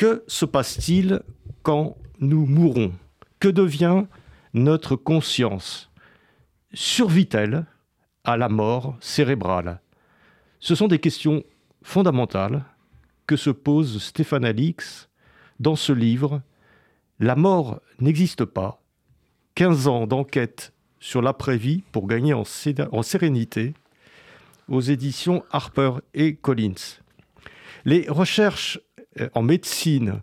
Que se passe-t-il quand nous mourons? Que devient notre conscience? Survit-elle à la mort cérébrale? Ce sont des questions fondamentales que se pose Stéphane Alix dans ce livre La mort n'existe pas. 15 ans d'enquête sur l'après-vie pour gagner en, sérénité aux éditions Harper et Collins. Les recherches en médecine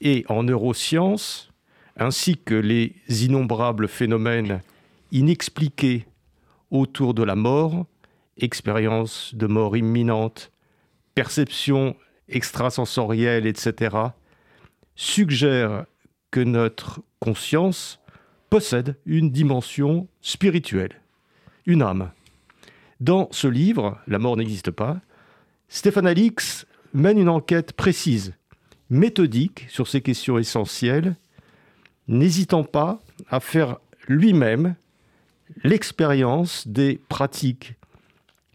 et en neurosciences, ainsi que les innombrables phénomènes inexpliqués autour de la mort, expérience de mort imminente, perception extrasensorielle, etc., suggère que notre conscience possède une dimension spirituelle, une âme. Dans ce livre, La mort n'existe pas, Stéphane Alix mène une enquête précise, méthodique sur ces questions essentielles, n'hésitant pas à faire lui-même l'expérience des pratiques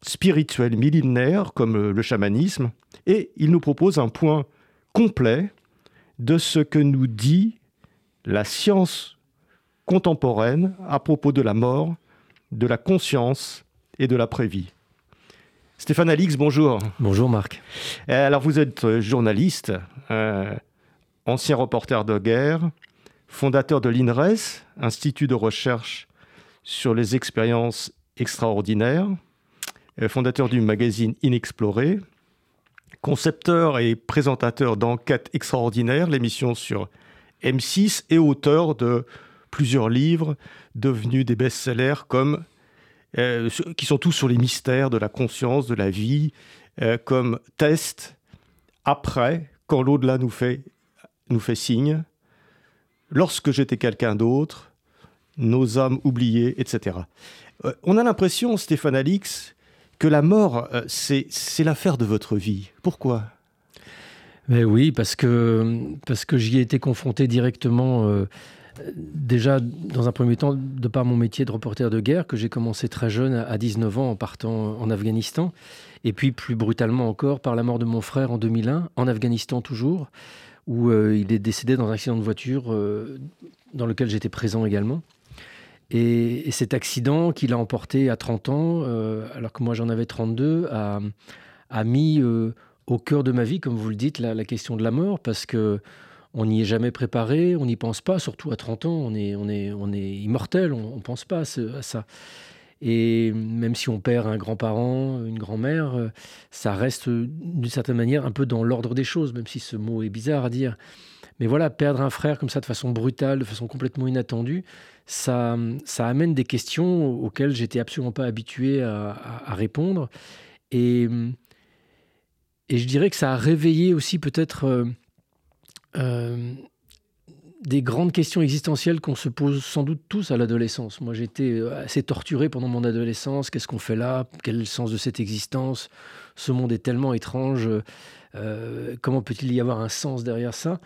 spirituelles millénaires comme le chamanisme, et il nous propose un point complet de ce que nous dit la science contemporaine à propos de la mort, de la conscience et de l'après-vie. Stéphane Alix, bonjour. Bonjour Marc. Euh, alors vous êtes euh, journaliste, euh, ancien reporter de guerre, fondateur de l'INRES, Institut de recherche sur les expériences extraordinaires, fondateur du magazine Inexploré, concepteur et présentateur d'Enquête extraordinaire, l'émission sur M6, et auteur de plusieurs livres devenus des best-sellers comme euh, qui sont tous sur les mystères de la conscience, de la vie, euh, comme test après, quand l'au-delà nous fait, nous fait signe, lorsque j'étais quelqu'un d'autre, nos âmes oubliées, etc. Euh, on a l'impression, Stéphane Alix, que la mort, c'est l'affaire de votre vie. Pourquoi? Mais oui, parce que, parce que j'y ai été confronté directement. Déjà, dans un premier temps, de par mon métier de reporter de guerre, que j'ai commencé très jeune, à 19 ans, en partant en Afghanistan, et puis plus brutalement encore par la mort de mon frère en 2001, en Afghanistan toujours, où euh, il est décédé dans un accident de voiture dans lequel j'étais présent également. Et, cet accident qu'il a emporté à 30 ans, euh, alors que moi j'en avais 32, a, mis euh, au cœur de ma vie, comme vous le dites, la, question de la mort, parce que on n'y est jamais préparé, on n'y pense pas, surtout à 30 ans, on est, on est, on est immortel, on ne pense pas à, ça. Et même si on perd un grand-parent, une grand-mère, euh, ça reste d'une certaine manière un peu dans l'ordre des choses, même si ce mot est bizarre à dire. Mais voilà, perdre un frère comme ça de façon brutale, de façon complètement inattendue, ça, ça amène des questions auxquelles j'étais absolument pas habitué à, répondre. Et, et je dirais que ça a réveillé aussi peut-être euh, euh, des grandes questions existentielles qu'on se pose sans doute tous à l'adolescence. Moi, j'étais assez torturé pendant mon adolescence. Qu'est-ce qu'on fait là? Quel sens de cette existence? Ce monde est tellement étrange. Euh, comment peut-il y avoir un sens derrière ça?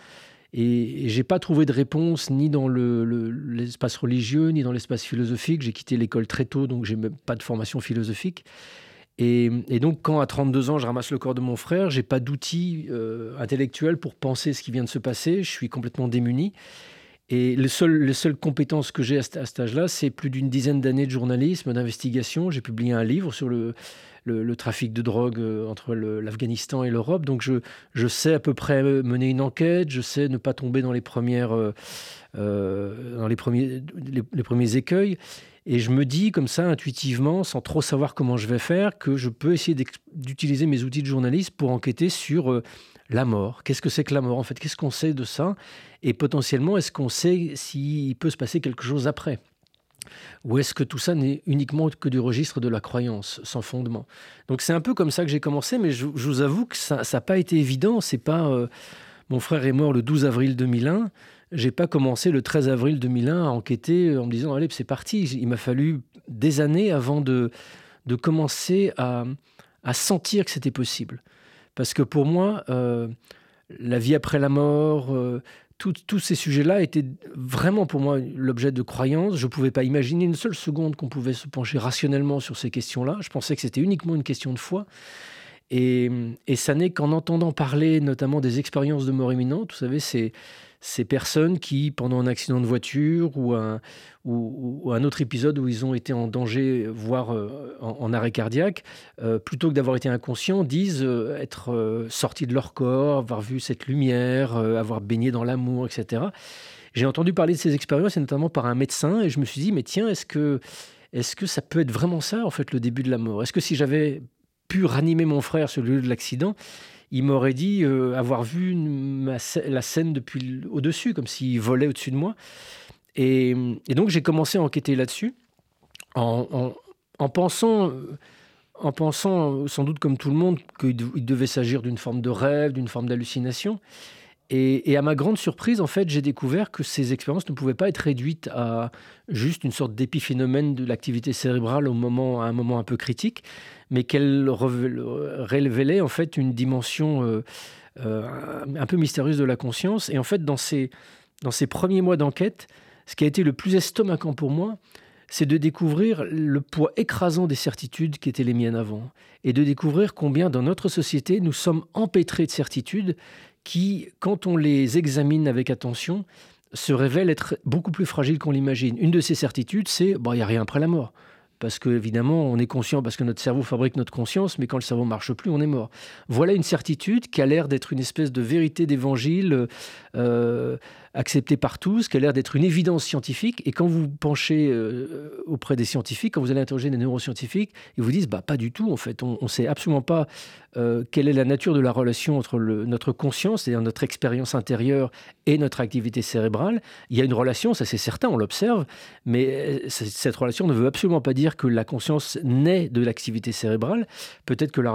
Et, j'ai pas trouvé de réponse ni dans l'espace religieux, ni dans l'espace philosophique. J'ai quitté l'école très tôt, donc j'ai même pas de formation philosophique. Et, donc, quand à 32 ans, je ramasse le corps de mon frère, j'ai pas d'outils euh, intellectuels pour penser ce qui vient de se passer. Je suis complètement démuni. Et les seules, les seules compétences que j'ai à, cet âge-là, c'est plus d'une dizaine d'années de journalisme, d'investigation. J'ai publié un livre sur le, trafic de drogue euh, entre l'Afghanistan et l'Europe. Donc je, je, sais à peu près mener une enquête, je sais ne pas tomber dans les, premières, euh, euh, dans les, premiers, les, premiers écueils. Et je me dis comme ça intuitivement, sans trop savoir comment je vais faire, que je peux essayer d'utiliser mes outils de journaliste pour enquêter sur la mort. Qu'est-ce que c'est que la mort en fait? Qu'est-ce qu'on sait de ça? Et potentiellement, est-ce qu'on sait s'il peut se passer quelque chose après? Ou est-ce que tout ça n'est uniquement que du registre de la croyance, sans fondement? Donc c'est un peu comme ça que j'ai commencé, mais je, vous avoue que ça n'a pas été évident. C'est pas euh, mon frère est mort le 12 avril 2001. J'ai pas commencé le 13 avril 2001 à enquêter en me disant allez c'est parti. Il m'a fallu des années avant de, de commencer à, à sentir que c'était possible. Parce que pour moi, euh, la vie après la mort, euh, tous ces sujets-là étaient vraiment pour moi l'objet de croyances. Je ne pouvais pas imaginer une seule seconde qu'on pouvait se pencher rationnellement sur ces questions-là. Je pensais que c'était uniquement une question de foi. Et, et ça n'est qu'en entendant parler notamment des expériences de mort imminente, vous savez, c'est ces personnes qui, pendant un accident de voiture ou un, autre épisode où ils ont été en danger, voire euh, en, arrêt cardiaque, euh, plutôt que d'avoir été inconscients, disent euh, être sortis de leur corps, avoir vu cette lumière, avoir baigné dans l'amour, etc. J'ai entendu parler de ces expériences, et notamment par un médecin, et je me suis dit, mais tiens, est-ce que, est-ce que ça peut être vraiment ça, en fait, le début de la mort? Est-ce que si j'avais pu ranimer mon frère sur le lieu de l'accident, il m'aurait dit euh, avoir vu la scène depuis au-dessus, comme s'il volait au-dessus de moi. Et, donc j'ai commencé à enquêter là-dessus, en, pensant, en pensant sans doute comme tout le monde qu'il devait s'agir d'une forme de rêve, d'une forme d'hallucination. Et, à ma grande surprise, en fait, j'ai découvert que ces expériences ne pouvaient pas être réduites à juste une sorte d'épiphénomène de l'activité cérébrale au moment, à un moment un peu critique, mais qu'elles révélaient en fait une dimension euh, euh, un peu mystérieuse de la conscience. Et en fait, dans ces, dans ces premiers mois d'enquête, ce qui a été le plus estomacant pour moi, c'est de découvrir le poids écrasant des certitudes qui étaient les miennes avant, et de découvrir combien dans notre société nous sommes empêtrés de certitudes qui, quand on les examine avec attention, se révèlent être beaucoup plus fragiles qu'on l'imagine. Une de ces certitudes, c'est bon, il n'y a rien après la mort. Parce qu'évidemment, on est conscient, parce que notre cerveau fabrique notre conscience, mais quand le cerveau marche plus, on est mort. Voilà une certitude qui a l'air d'être une espèce de vérité d'évangile euh, accepté par tous, qui a l'air d'être une évidence scientifique. Et quand vous penchez euh, auprès des scientifiques, quand vous allez interroger des neuroscientifiques, ils vous disent bah, pas du tout, en fait. On ne sait absolument pas euh, quelle est la nature de la relation entre notre conscience, c'est-à-dire notre expérience intérieure, et notre activité cérébrale. Il y a une relation, ça c'est certain, on l'observe, mais euh, cette relation ne veut absolument pas dire que la conscience naît de l'activité cérébrale. Peut-être que la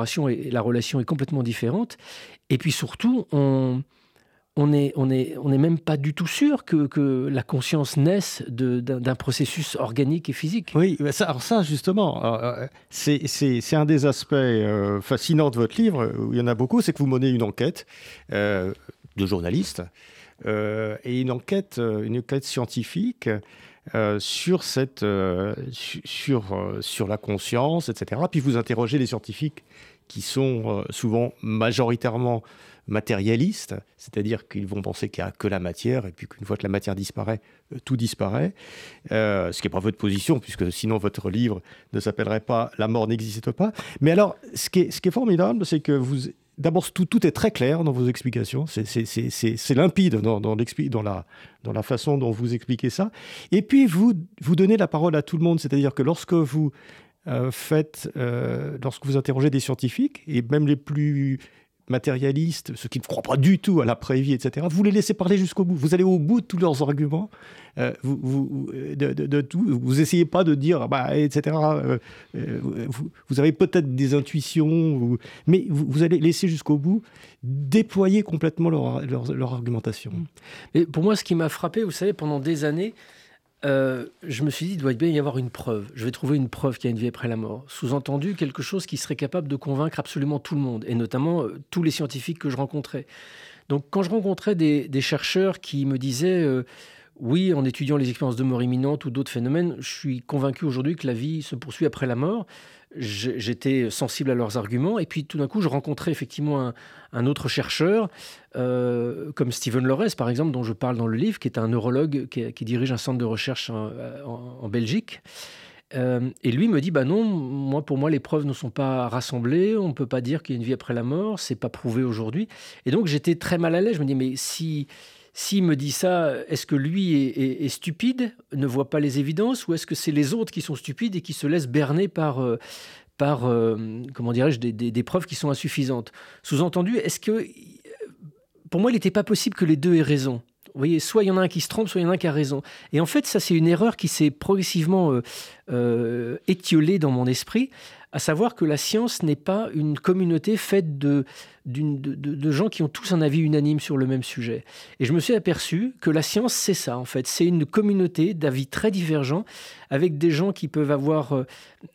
relation est complètement différente. Et puis surtout, on on n'est on est, on est même pas du tout sûr que, que la conscience naisse d'un processus organique et physique. Oui, ça, alors ça justement, euh, c'est un des aspects euh, fascinants de votre livre, où il y en a beaucoup, c'est que vous menez une enquête euh, de journaliste, et une enquête, une enquête scientifique sur, cette, sur, sur la conscience, etc. Puis vous interrogez les scientifiques qui sont souvent majoritairement matérialistes, c'est-à-dire qu'ils vont penser qu'il n'y a que la matière, et puis qu'une fois que la matière disparaît, euh, tout disparaît. Euh, ce qui n'est pas votre position, puisque sinon votre livre ne s'appellerait pas La mort n'existe pas. Mais alors, ce qui est, formidable, c'est que vous... D'abord, tout, est très clair dans vos explications, c'est limpide dans, la, façon dont vous expliquez ça. Et puis, vous donnez la parole à tout le monde, c'est-à-dire que lorsque vous euh, faites, lorsque vous interrogez des scientifiques, et même les plus matérialistes, ceux qui ne croient pas du tout à l'après-vie, etc., vous les laissez parler jusqu'au bout. Vous allez au bout de tous leurs arguments. Euh, vous, vous, de, tout. Vous essayez pas de dire, bah, etc. Euh, euh, vous, avez peut-être des intuitions, mais vous, allez laisser jusqu'au bout déployer complètement leur, leur, leur argumentation. Mais pour moi, ce qui m'a frappé, vous savez, pendant des années, euh, je me suis dit, il doit bien y avoir une preuve. Je vais trouver une preuve qu'il y a une vie après la mort. Sous-entendu, quelque chose qui serait capable de convaincre absolument tout le monde, et notamment euh, tous les scientifiques que je rencontrais. Donc quand je rencontrais des, chercheurs qui me disaient, euh, oui, en étudiant les expériences de mort imminente ou d'autres phénomènes, je suis convaincu aujourd'hui que la vie se poursuit après la mort, j'étais sensible à leurs arguments. Et puis tout d'un coup, je rencontrais effectivement un, autre chercheur, euh, comme Stephen Lores, par exemple, dont je parle dans le livre, qui est un neurologue qui, dirige un centre de recherche en, Belgique. Euh, et lui me dit bah non, moi pour moi les preuves ne sont pas rassemblées, on ne peut pas dire qu'il y a une vie après la mort, c'est pas prouvé aujourd'hui. Et donc j'étais très mal à l'aise. Je me dis mais si s'il me dit ça, est-ce que lui est, stupide, ne voit pas les évidences, ou est-ce que c'est les autres qui sont stupides et qui se laissent berner par, euh, par euh, comment dirais-je, des, preuves qui sont insuffisantes? Sous-entendu, est-ce que, pour moi, il n'était pas possible que les deux aient raison Vous voyez, soit il y en a un qui se trompe, soit il y en a un qui a raison. Et en fait, ça, c'est une erreur qui s'est progressivement euh, euh, étiolée dans mon esprit, à savoir que la science n'est pas une communauté faite de, de, gens qui ont tous un avis unanime sur le même sujet. Et je me suis aperçu que la science, c'est ça, en fait. C'est une communauté d'avis très divergents, avec des gens qui peuvent avoir euh,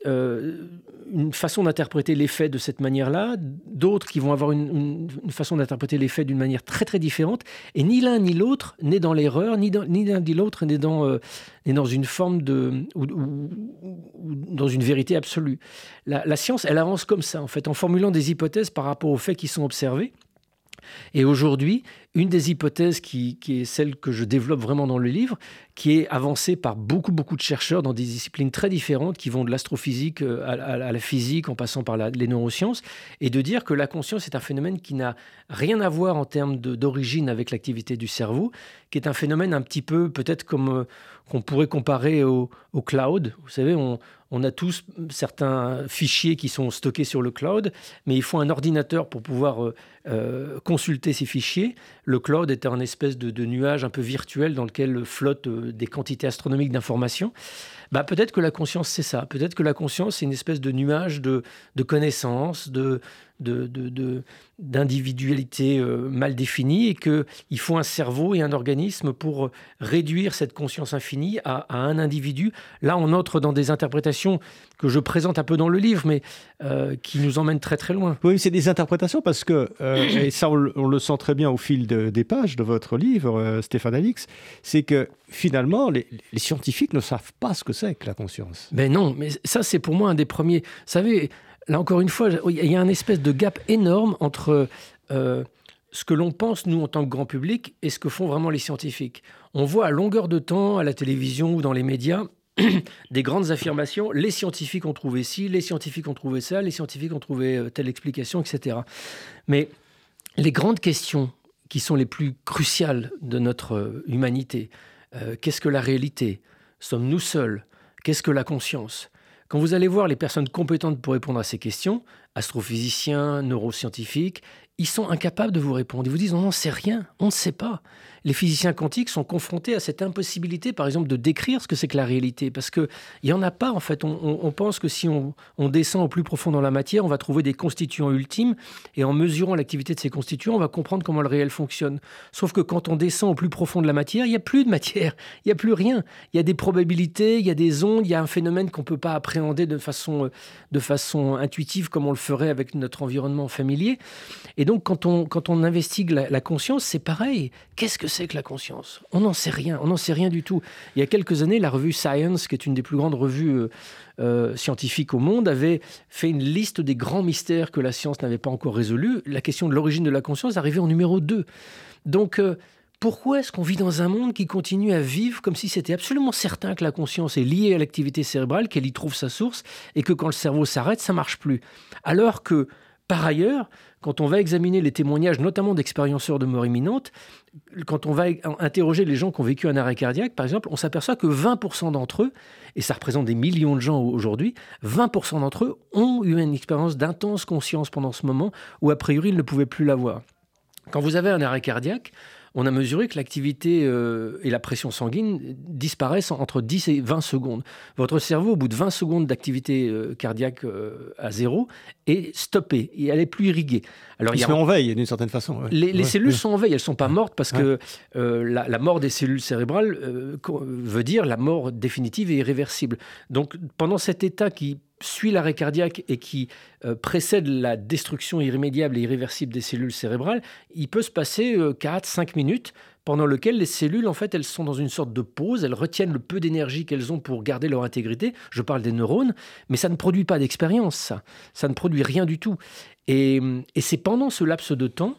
euh, une façon d'interpréter les faits de cette manière-là, d'autres qui vont avoir une, façon d'interpréter les faits d'une manière très très différente, et ni l'un ni l'autre n'est dans l'erreur, ni, ni l'un ni l'autre n'est dans, euh, dans une forme de... Ou, dans une vérité absolue. La, la science, elle avance comme ça, en fait, en formulant des hypothèses par rapport aux faits qui sont observés. Et aujourd'hui, une des hypothèses qui, est celle que je développe vraiment dans le livre, qui est avancée par beaucoup, beaucoup de chercheurs dans des disciplines très différentes, qui vont de l'astrophysique euh, à, la physique, en passant par les neurosciences, et de dire que la conscience est un phénomène qui n'a rien à voir en termes d'origine avec l'activité du cerveau, qui est un phénomène un petit peu peut-être comme euh, qu'on pourrait comparer au, cloud. Vous savez, on, on, a tous certains fichiers qui sont stockés sur le cloud, mais il faut un ordinateur pour pouvoir euh, consulter ces fichiers. Le cloud est un espèce de, nuage un peu virtuel dans lequel flottent euh, des quantités astronomiques d'informations. Bah, peut-être que la conscience, c'est ça. Peut-être que la conscience, c'est une espèce de nuage de, de connaissances, de, d'individualité euh, mal définie et qu'il faut un cerveau et un organisme pour réduire cette conscience infinie à, un individu. Là, on entre dans des interprétations que je présente un peu dans le livre, mais euh, qui nous emmènent très très loin. Oui, c'est des interprétations parce que, euh, et ça on, le sent très bien au fil des pages de votre livre, Stéphane Alix, c'est que finalement, les, scientifiques ne savent pas ce que c'est que la conscience. Mais non, mais ça c'est pour moi un des premiers. Vous savez, là encore une fois, il y a un espèce de gap énorme entre euh, ce que l'on pense, nous, en tant que grand public, et ce que font vraiment les scientifiques. On voit à longueur de temps, à la télévision ou dans les médias, des grandes affirmations. Les scientifiques ont trouvé ci, les scientifiques ont trouvé ça, les scientifiques ont trouvé euh, telle explication, etc. Mais les grandes questions qui sont les plus cruciales de notre euh, qu'est-ce que la réalité? Sommes-nous seuls? Qu'est-ce que la conscience? Quand vous allez voir les personnes compétentes pour répondre à ces questions, astrophysiciens, neuroscientifiques, ils sont incapables de vous répondre. Ils vous disent on n'en sait rien, on ne sait pas les physiciens quantiques sont confrontés à cette impossibilité, par exemple, de décrire ce que c'est que la réalité. Parce qu'il n'y en a pas, en fait. On, pense que si on, descend au plus profond dans la matière, on va trouver des constituants ultimes. Et en mesurant l'activité de ces constituants, on va comprendre comment le réel fonctionne. Sauf que quand on descend au plus profond de la matière, il n'y a plus de matière. Il n'y a plus rien. Il y a des probabilités, il y a des ondes, il y a un phénomène qu'on ne peut pas appréhender de façon, de façon intuitive comme on le ferait avec notre environnement familier. Et donc, quand on, quand on investigue la, la conscience, c'est pareil. Qu'est-ce que c'est que la conscience On n'en sait rien, on n'en sait rien du tout. Il y a quelques années, la revue Science, qui est une des plus grandes revues euh, euh, scientifiques au monde, avait fait une liste des grands mystères que la science n'avait pas encore résolus. La question de l'origine de la conscience arrivait en numéro 2. Donc, euh, pourquoi est-ce qu'on vit dans un monde qui continue à vivre comme si c'était absolument certain que la conscience est liée à l'activité cérébrale, qu'elle y trouve sa source, et que quand le cerveau s'arrête, ça marche plus? Alors que, par ailleurs, quand on va examiner les témoignages, notamment d'expérienceurs de mort imminente, quand on va interroger les gens qui ont vécu un arrêt cardiaque, par exemple, on s'aperçoit que 20% d'entre eux, et ça représente des millions de gens aujourd'hui, 20% d'entre eux ont eu une expérience d'intense conscience pendant ce moment où, a priori, ils ne pouvaient plus l'avoir. Quand vous avez un arrêt cardiaque, on a mesuré que l'activité euh, et la pression sanguine disparaissent entre 10 et 20 secondes. Votre cerveau, au bout de 20 secondes d'activité euh, cardiaque euh, à zéro, est stoppé et elle est plus irriguée. Alors, il, se met en veille d'une certaine façon. Les, cellules sont en veille, elles ne sont pas mortes parce que la, la, mort des cellules cérébrales veut dire la mort définitive et irréversible. Donc pendant cet état qui suit l'arrêt cardiaque et qui euh, précède la destruction irrémédiable et irréversible des cellules cérébrales, il peut se passer 4-5 euh, minutes pendant lequel les cellules, en fait, elles sont dans une sorte de pause, elles retiennent le peu d'énergie qu'elles ont pour garder leur intégrité. Je parle des neurones, mais ça ne produit pas d'expérience, ça. Ne produit rien du tout. Et, c'est pendant ce laps de temps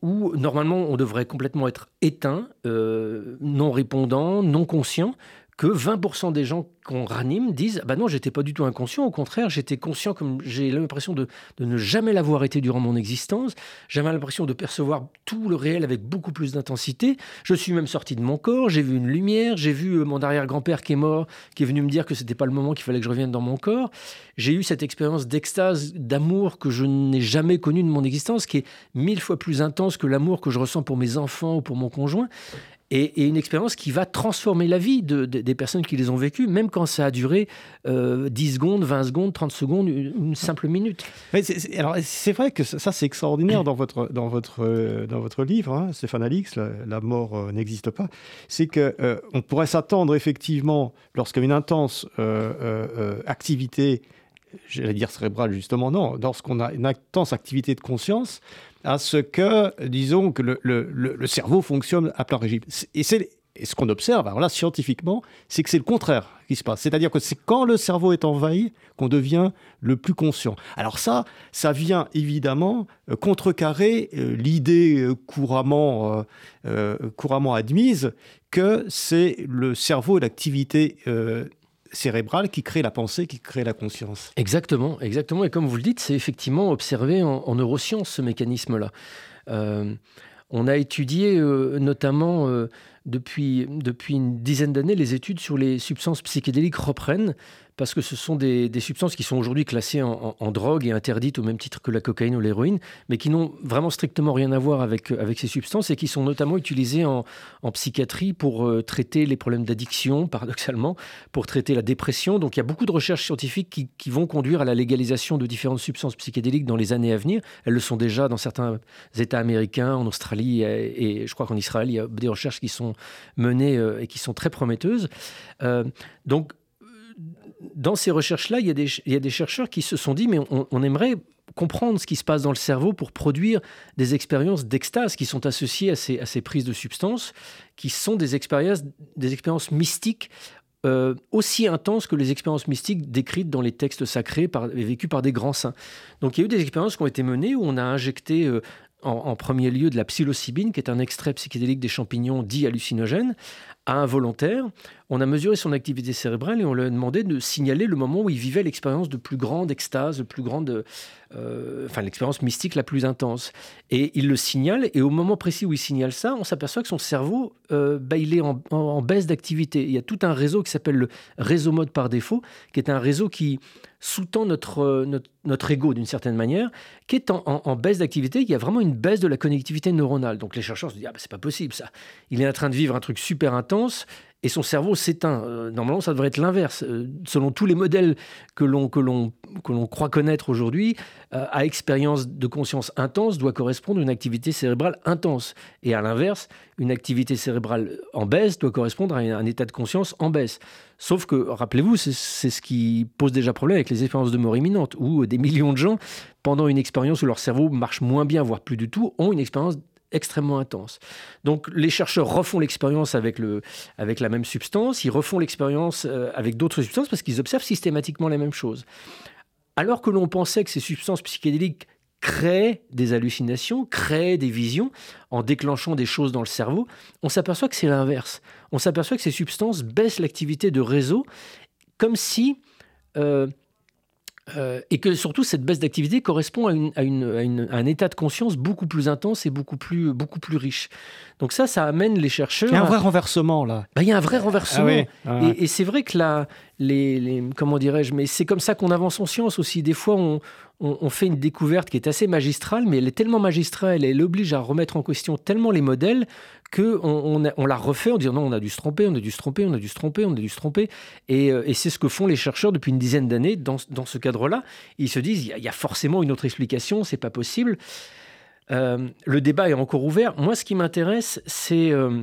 où normalement on devrait complètement être éteint, euh, non répondant, non conscient, que 20% des gens qu'on ranime disent bah non, j'étais pas du tout inconscient, au contraire, j'étais conscient comme j'ai l'impression de, ne jamais l'avoir été durant mon existence, j'avais l'impression de percevoir tout le réel avec beaucoup plus d'intensité. Je suis même sorti de mon corps, j'ai vu une lumière, j'ai vu euh, mon arrière-grand-père qui est mort, qui est venu me dire que c'était pas le moment qu'il fallait que je revienne dans mon corps. J'ai eu cette expérience d'extase, d'amour que je n'ai jamais connue de mon existence, qui est mille fois plus intense que l'amour que je ressens pour mes enfants ou pour mon conjoint. Et, une expérience qui va transformer la vie de, des personnes qui les ont vécues, même quand ça a duré 10 euh, secondes, 20 secondes, 30 secondes, une, simple minute. alors c'est vrai que ça c'est extraordinaire dans votre, dans votre, euh, dans votre livre, hein, Stéphane Alix, la, mort euh, n'existe pas. C'est qu'on on pourrait s'attendre effectivement, lorsqu'une intense activité j'allais dire cérébrale justement, non, lorsqu'on a une intense activité de conscience, à ce que, disons, que le, le, le cerveau fonctionne à plein régime. Et et ce qu'on observe, alors là, scientifiquement, c'est que c'est le contraire qui se passe. C'est-à-dire que c'est quand le cerveau est envahi qu'on devient le plus conscient. Alors ça, ça vient évidemment euh, contrecarrer euh, l'idée euh, couramment, couramment admise que c'est le cerveau et l'activité cérébrale qui crée la pensée, qui crée la conscience. Exactement, exactement. Et comme vous le dites, c'est effectivement observé en, neurosciences, ce mécanisme-là. Euh, on a étudié euh, notamment euh, depuis, depuis une dizaine d'années les études sur les substances psychédéliques reprennent parce que ce sont des, substances qui sont aujourd'hui classées en, drogue et interdites au même titre que la cocaïne ou l'héroïne, mais qui n'ont vraiment strictement rien à voir avec, ces substances et qui sont notamment utilisées en, psychiatrie pour euh, traiter les problèmes d'addiction, paradoxalement, pour traiter la dépression. Donc il y a beaucoup de recherches scientifiques qui, vont conduire à la légalisation de différentes substances psychédéliques dans les années à venir. Elles le sont déjà dans certains États américains, en Australie et, je crois qu'en Israël, il y a des recherches qui sont menées euh, et qui sont très prometteuses. Euh, donc dans ces recherches-là, il, y a des chercheurs qui se sont dit, mais on, aimerait comprendre ce qui se passe dans le cerveau pour produire des expériences d'extase qui sont associées à ces, prises de substances, qui sont des expériences, des expériences mystiques euh, aussi intenses que les expériences mystiques décrites dans les textes sacrés et vécues par des grands saints. Donc il y a eu des expériences qui ont été menées où on a injecté euh, en, premier lieu de la psilocybine, qui est un extrait psychédélique des champignons dits hallucinogènes, à un volontaire. On a mesuré son activité cérébrale et on lui a demandé de signaler le moment où il vivait l'expérience de plus grande extase, plus grande, euh, enfin l'expérience mystique la plus intense. Et il le signale, et au moment précis où il signale ça, on s'aperçoit que son cerveau, euh, bah, il est en, baisse d'activité. Il y a tout un réseau qui s'appelle le réseau mode par défaut, qui est un réseau qui sous-tend notre, notre, ego d'une certaine manière, qui est en, baisse d'activité. Il y a vraiment une baisse de la connectivité neuronale. Donc les chercheurs se disent, ah bah, c'est pas possible ça. Il est en train de vivre un truc super intense, et son cerveau s'éteint. Euh, normalement, ça devrait être l'inverse. Euh, selon tous les modèles que l'on que l'on que l'on croit connaître aujourd'hui, euh, à expérience de conscience intense doit correspondre une activité cérébrale intense. Et à l'inverse, une activité cérébrale en baisse doit correspondre à un, état de conscience en baisse. Sauf que, rappelez-vous, c'est ce qui pose déjà problème avec les expériences de mort imminente, où des millions de gens, pendant une expérience où leur cerveau marche moins bien, voire plus du tout, ont une expérience extrêmement intense. Donc les chercheurs refont l'expérience avec, le, avec la même substance, ils refont l'expérience euh, avec d'autres substances parce qu'ils observent systématiquement les mêmes choses. Alors que l'on pensait que ces substances psychédéliques créent des hallucinations, créent des visions en déclenchant des choses dans le cerveau, on s'aperçoit que c'est l'inverse. On s'aperçoit que ces substances baissent l'activité de réseau comme si... Euh, euh, et que surtout cette baisse d'activité correspond à, un état de conscience beaucoup plus intense et beaucoup plus, beaucoup plus riche. Donc ça, ça amène les chercheurs. Il y a un vrai renversement là. Bah, il y a un vrai renversement. Ah et, c'est vrai que là, les, comment dirais-je, mais c'est comme ça qu'on avance en science aussi. Des fois, on, on, fait une découverte qui est assez magistrale, mais elle est tellement magistrale, elle oblige à remettre en question tellement les modèles qu'on on, la refait en disant non, on a dû se tromper, on a dû se tromper, on a dû se tromper, on a dû se tromper. Et, euh, c'est ce que font les chercheurs depuis une dizaine d'années dans, ce cadre-là. Ils se disent il y, a forcément une autre explication, c'est pas possible. Euh, le débat est encore ouvert. Moi, ce qui m'intéresse, c'est euh,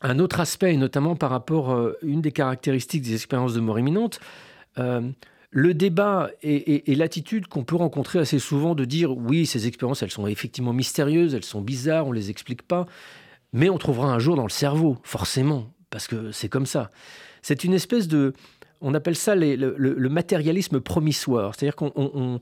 un autre aspect, notamment par rapport à une des caractéristiques des expériences de mort imminente le débat et, l'attitude qu'on peut rencontrer assez souvent de dire oui, ces expériences, elles sont effectivement mystérieuses, elles sont bizarres, on ne les explique pas, mais on trouvera un jour dans le cerveau, forcément, parce que c'est comme ça. C'est une espèce de... On appelle ça le, matérialisme promissoire, c'est-à-dire qu'on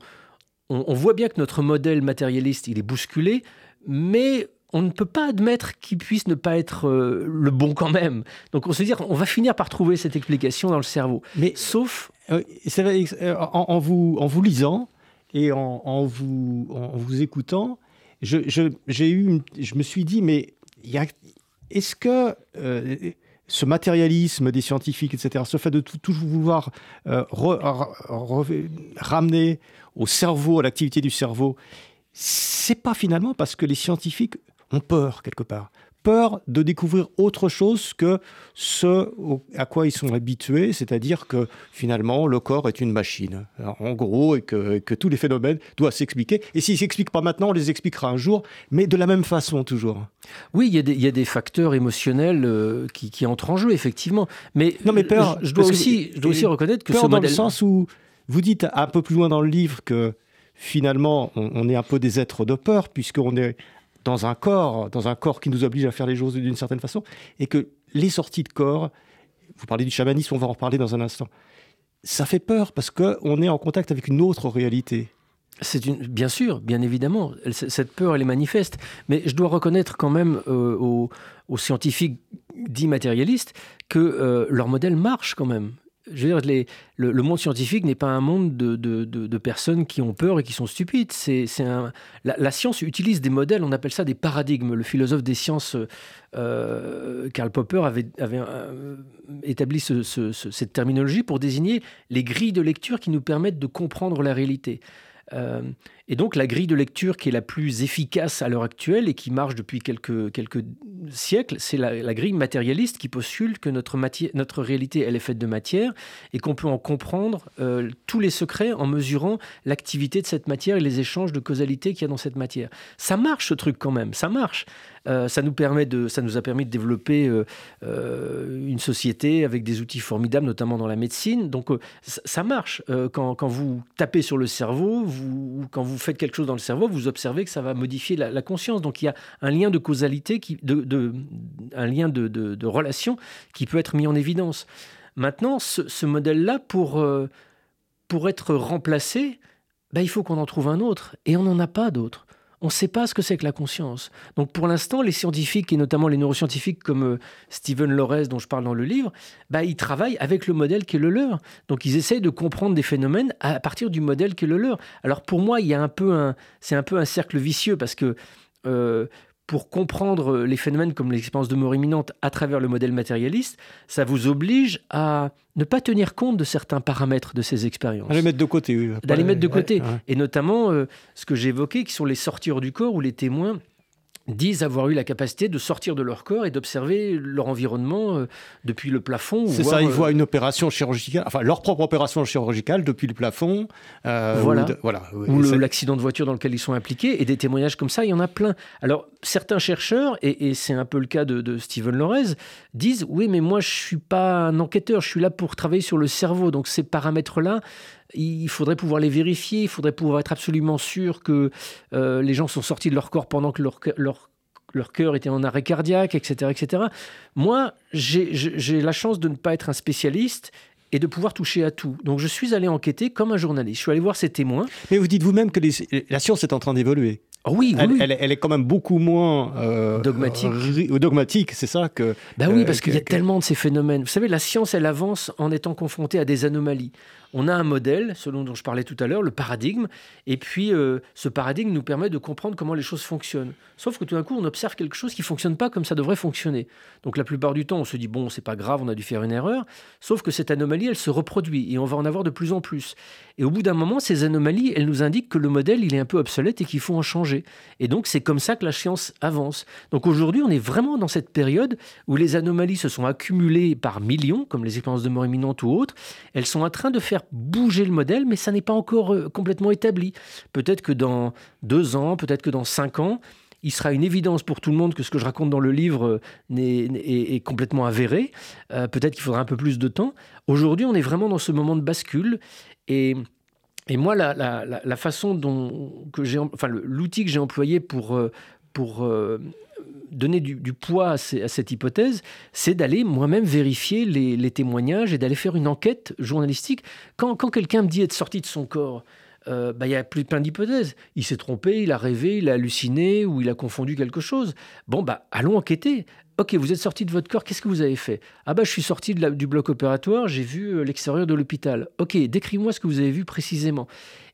on, voit bien que notre modèle matérialiste, il est bousculé, mais on ne peut pas admettre qu'il puisse ne pas être euh, le bon quand même. Donc on se dit, on va finir par trouver cette explication dans le cerveau. Mais sauf... Euh, euh, en, vous, en vous lisant et en, vous, en vous écoutant, je, eu je me suis dit, mais est-ce que ce matérialisme des scientifiques, etc., ce fait de toujours vouloir ramener au cerveau, à l'activité du cerveau, c'est pas finalement parce que les scientifiques ont peur quelque part. peur de découvrir autre chose que ce à quoi ils sont habitués, c'est-à-dire que finalement le corps est une machine, en gros, et que, que tous les phénomènes doivent s'expliquer. Et s'ils ne s'expliquent pas maintenant, on les expliquera un jour, mais de la même façon toujours. Oui, il y, a des, il y a des facteurs émotionnels euh, qui, qui, entrent en jeu, effectivement. Mais, non, mais peur, je, dois aussi, je dois aussi reconnaître que peur ce dans modèle... le sens où vous dites un peu plus loin dans le livre que finalement, on, on est un peu des êtres de peur, puisqu'on est dans un corps, dans un corps qui nous oblige à faire les choses d'une certaine façon, et que les sorties de corps, vous parlez du chamanisme, on va en reparler dans un instant, ça fait peur parce qu'on est en contact avec une autre réalité. C'est une, bien sûr, bien évidemment, cette peur elle est manifeste, mais je dois reconnaître quand même euh, aux, scientifiques dits matérialistes que euh, leur modèle marche quand même je veux dire, le, monde scientifique n'est pas un monde de, de, personnes qui ont peur et qui sont stupides. C'est, la, la, science utilise des modèles, on appelle ça des paradigmes. Le philosophe des sciences, euh, Karl Popper, avait, euh, établi ce, ce, cette terminologie pour désigner les grilles de lecture qui nous permettent de comprendre la réalité. Euh, et donc la grille de lecture qui est la plus efficace à l'heure actuelle et qui marche depuis quelques, siècles, c'est la, grille matérialiste qui postule que notre, réalité elle est faite de matière et qu'on peut en comprendre euh, tous les secrets en mesurant l'activité de cette matière et les échanges de causalité qu'il y a dans cette matière. Ça marche ce truc quand même, ça marche. Euh, ça, nous permet de, ça nous a permis de développer euh, une société avec des outils formidables, notamment dans la médecine. Donc ça marche. Quand, vous tapez sur le cerveau, quand vous faites quelque chose dans le cerveau, vous observez que ça va modifier la, conscience. Donc il y a un lien de causalité, qui, de, un lien de, relation qui peut être mis en évidence. Maintenant, ce, modèle-là, pour, euh, pour être remplacé, ben, il faut qu'on en trouve un autre. Et on n'en a pas d'autre on ne sait pas ce que c'est que la conscience. Donc pour l'instant, les scientifiques, et notamment les neuroscientifiques comme euh, Stephen Lorez, dont je parle dans le livre, bah, ils travaillent avec le modèle qui est le leur. Donc ils essayent de comprendre des phénomènes à partir du modèle qui est le leur. Alors pour moi, il y a un peu un, c'est un peu un cercle vicieux parce que euh, pour comprendre les phénomènes comme l'expérience de mort imminente à travers le modèle matérialiste, ça vous oblige à ne pas tenir compte de certains paramètres de ces expériences. D'aller mettre de côté. Oui. D'aller mettre de côté. Ouais, ouais. Et notamment, euh, ce que j'ai évoqué, qui sont les sorties hors du corps, où les témoins disent avoir eu la capacité de sortir de leur corps et d'observer leur environnement euh, depuis le plafond. C'est ça, ils euh... voient une opération chirurgicale, enfin leur propre opération chirurgicale depuis le plafond. Euh, voilà. Ou, de, voilà. ou l'accident de voiture dans lequel ils sont impliqués. Et des témoignages comme ça, il y en a plein. Alors, certains chercheurs, et, et c'est un peu le cas de, de Steven Lorez, disent Oui, mais moi, je ne suis pas un enquêteur, je suis là pour travailler sur le cerveau. Donc, ces paramètres-là, il faudrait pouvoir les vérifier, il faudrait pouvoir être absolument sûr que euh, les gens sont sortis de leur corps pendant que leur, leur, leur cœur était en arrêt cardiaque, etc. etc. Moi, j'ai la chance de ne pas être un spécialiste et de pouvoir toucher à tout. Donc je suis allé enquêter comme un journaliste. Je suis allé voir ces témoins. Mais vous dites vous-même que les, la science est en train d'évoluer. Oh oui, oui, elle, oui. Elle, elle, est quand même beaucoup moins euh, dogmatique. Euh, dogmatique, c'est ça que. Ben oui, parce qu'il y a que... tellement de ces phénomènes. Vous savez, la science, elle avance en étant confrontée à des anomalies. On a un modèle, selon dont je parlais tout à l'heure, le paradigme, et puis euh, ce paradigme nous permet de comprendre comment les choses fonctionnent. Sauf que tout d'un coup, on observe quelque chose qui fonctionne pas comme ça devrait fonctionner. Donc la plupart du temps, on se dit bon, c'est pas grave, on a dû faire une erreur. Sauf que cette anomalie, elle se reproduit et on va en avoir de plus en plus. Et au bout d'un moment, ces anomalies, elles nous indiquent que le modèle, il est un peu obsolète et qu'il faut en changer. Et donc c'est comme ça que la science avance. Donc aujourd'hui, on est vraiment dans cette période où les anomalies se sont accumulées par millions, comme les expériences de mort imminente ou autres. Elles sont en train de faire bouger le modèle, mais ça n'est pas encore euh, complètement établi. Peut-être que dans deux ans, peut-être que dans cinq ans, il sera une évidence pour tout le monde que ce que je raconte dans le livre est, est, complètement avéré. Euh, peut-être qu'il faudra un peu plus de temps. Aujourd'hui, on est vraiment dans ce moment de bascule. Et, et moi, la, la, façon dont que j'ai, enfin, l'outil que j'ai employé pour, euh, pour euh, donner du, poids à, cette hypothèse, c'est d'aller moi-même vérifier les, témoignages et d'aller faire une enquête journalistique. Quand, quelqu'un me dit être sorti de son corps, euh, bah, il y a plus plein d'hypothèses. Il s'est trompé, il a rêvé, il a halluciné ou il a confondu quelque chose. Bon, bah, allons enquêter. Ok, vous êtes sorti de votre corps, qu'est-ce que vous avez fait? Ah bah je suis sorti du bloc opératoire, j'ai vu l'extérieur de l'hôpital. Ok, décris-moi ce que vous avez vu précisément.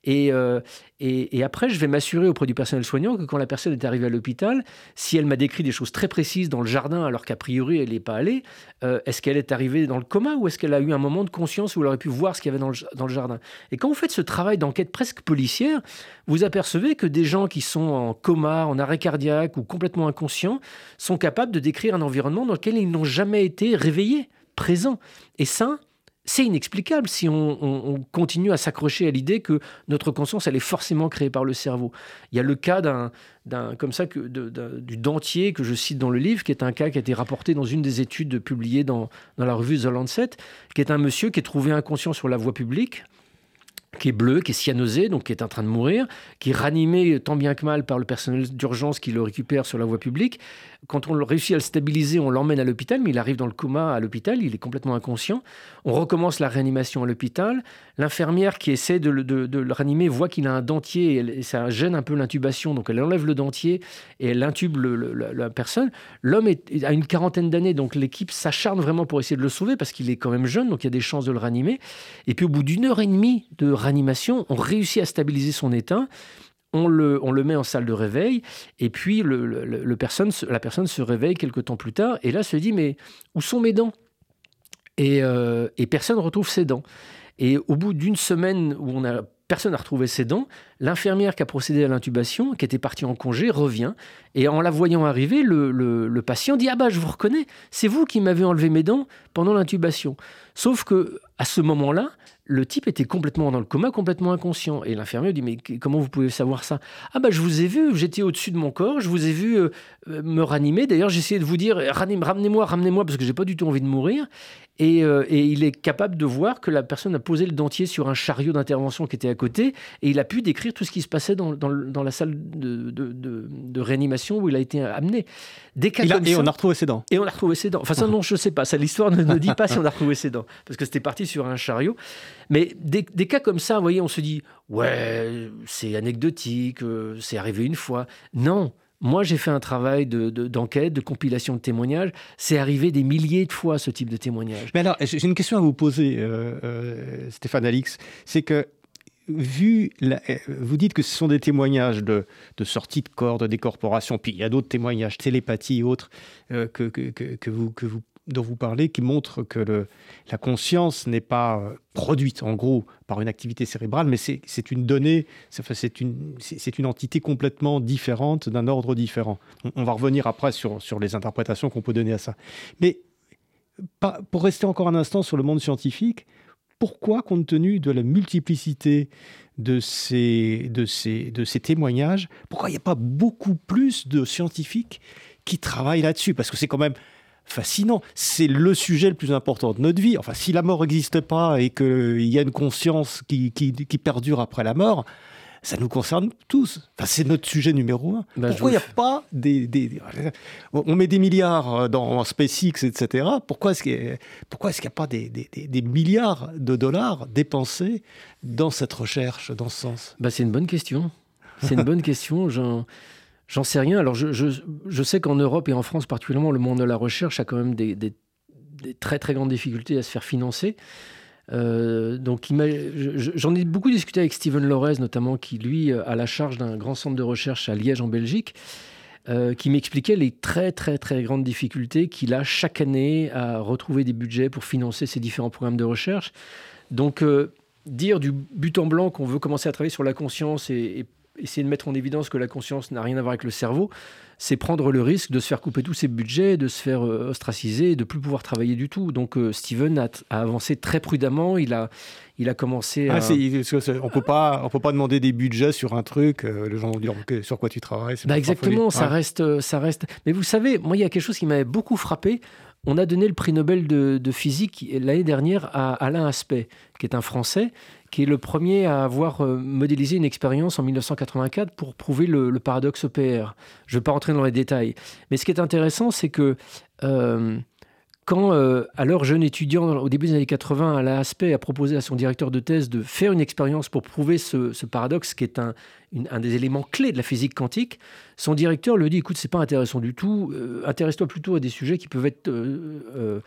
Et, euh, et, après, je vais m'assurer auprès du personnel soignant que quand la personne est arrivée à l'hôpital, si elle m'a décrit des choses très précises dans le jardin, alors qu'a priori elle n'est pas allée, euh, est-ce qu'elle est arrivée dans le coma ou est-ce qu'elle a eu un moment de conscience où elle aurait pu voir ce qu'il y avait dans le, dans le jardin? Et quand vous faites ce travail d'enquête presque policière, vous apercevez que des gens qui sont en coma, en arrêt cardiaque ou complètement inconscients sont capables de décrire un environnement dans lequel ils n'ont jamais été réveillés, présents. Et ça, c'est inexplicable si on, continue à s'accrocher à l'idée que notre conscience, elle est forcément créée par le cerveau. Il y a le cas d'un, comme ça, du dentier que je cite dans le livre, qui est un cas qui a été rapporté dans une des études publiées dans, dans la revue The Lancet, qui est un monsieur qui est trouvé inconscient sur la voie publique qui est bleu, qui est cyanosé, donc qui est en train de mourir, qui est ranimé tant bien que mal par le personnel d'urgence qui le récupère sur la voie publique. Quand on réussit à le stabiliser, on l'emmène à l'hôpital, mais il arrive dans le coma à l'hôpital, il est complètement inconscient. On recommence la réanimation à l'hôpital. L'infirmière qui essaie de le, de, le ranimer voit qu'il a un dentier et, ça gêne un peu l'intubation, donc elle enlève le dentier et elle intube la, personne. L'homme a une quarantaine d'années, donc l'équipe s'acharne vraiment pour essayer de le sauver parce qu'il est quand même jeune, donc il y a des chances de le ranimer. Et puis au bout d'une heure et demie de on réussit à stabiliser son état. On le, met en salle de réveil, et puis la personne se réveille quelques temps plus tard, et là se dit, mais où sont mes dents? Et, euh, et, personne ne retrouve ses dents. Et au bout d'une semaine où on a personne n'a retrouvé ses dents. L'infirmière qui a procédé à l'intubation, qui était partie en congé, revient. Et en la voyant arriver, le, patient dit Ah bah, je vous reconnais, c'est vous qui m'avez enlevé mes dents pendant l'intubation. Sauf que à ce moment-là, le type était complètement dans le coma, complètement inconscient. Et l'infirmière dit Mais comment vous pouvez savoir ça? Ah, bah, je vous ai vu, j'étais au-dessus de mon corps, je vous ai vu euh, me ranimer. D'ailleurs, j'essayais de vous dire Ramenez-moi, ramenez-moi, parce que j'ai pas du tout envie de mourir. Euh, et, il est capable de voir que la personne a posé le dentier sur un chariot d'intervention qui était à côté, et il a pu décrire tout ce qui se passait dans, la salle de, réanimation où il a été amené. Des cas et on a retrouvé ses dents. Et on a retrouvé ses dents. Enfin, ça, non, je sais pas. Ça, l'histoire ne, ne dit pas si on a retrouvé ses dents, parce que c'était parti sur un chariot. Mais des, cas comme ça, vous voyez, on se dit, ouais, c'est anecdotique, euh, c'est arrivé une fois. Non, moi, j'ai fait un travail d'enquête, de, de, compilation de témoignages. C'est arrivé des milliers de fois, ce type de témoignages. Mais alors, j'ai une question à vous poser, euh, euh, Stéphane Alix. C'est que, vu, vous dites que ce sont des témoignages de, de sortie de corps, de décorporation, puis il y a d'autres témoignages, télépathie et autres, que, que, que, vous, que vous dont vous parlez qui montre que la conscience n'est pas euh, produite en gros par une activité cérébrale, mais c'est une donnée, c'est une, une entité complètement différente, d'un ordre différent. On, va revenir après sur, sur les interprétations qu'on peut donner à ça. Mais pour rester encore un instant sur le monde scientifique, pourquoi, compte tenu de la multiplicité de ces, de ces, de ces témoignages, pourquoi il n'y a pas beaucoup plus de scientifiques qui travaillent là-dessus? Parce que c'est quand même fascinant. C'est le sujet le plus important de notre vie. Enfin, si la mort n'existe pas et qu'il y a une conscience qui, perdure après la mort, ça nous concerne tous. Enfin, c'est notre sujet numéro un. Ben, Pourquoi il n'y a pas des, On met des milliards dans SpaceX, etc. Pourquoi est-ce qu'il n'y a, pas des, milliards de dollars dépensés dans cette recherche, dans ce sens? Ben, C'est une bonne question. C'est une bonne question. J'en sais rien. Alors, je, sais qu'en Europe et en France particulièrement, le monde de la recherche a quand même des, très très grandes difficultés à se faire financer. Euh, donc, j'en ai beaucoup discuté avec Steven Lorez, notamment, qui lui a la charge d'un grand centre de recherche à Liège, en Belgique, euh, qui m'expliquait les très très très grandes difficultés qu'il a chaque année à retrouver des budgets pour financer ces différents programmes de recherche. Donc, euh, dire du but en blanc qu'on veut commencer à travailler sur la conscience et essayer de mettre en évidence que la conscience n'a rien à voir avec le cerveau, c'est prendre le risque de se faire couper tous ses budgets, de se faire euh, ostraciser de plus pouvoir travailler du tout. Donc euh, Steven a, avancé très prudemment. Il a, il a commencé ah, on peut pas, on peut pas demander des budgets sur un truc. Euh, les gens vont dire sur quoi tu travailles. Bah exactement, ça reste, ça reste. Mais vous savez, moi il y a quelque chose qui m'avait beaucoup frappé. On a donné le prix Nobel de, de physique l'année dernière à Alain Aspect, qui est un Français qui est le premier à avoir euh, modélisé une expérience en 1984 pour prouver le, paradoxe EPR. Je ne vais pas rentrer dans les détails. Mais ce qui est intéressant, c'est que euh, quand, euh, alors jeune étudiant, au début des années 80, Alain Aspect a proposé à son directeur de thèse de faire une expérience pour prouver ce, paradoxe, qui est un, un des éléments clés de la physique quantique, son directeur lui dit écoute, c'est pas intéressant du tout, euh, intéresse-toi plutôt à des sujets qui peuvent être euh,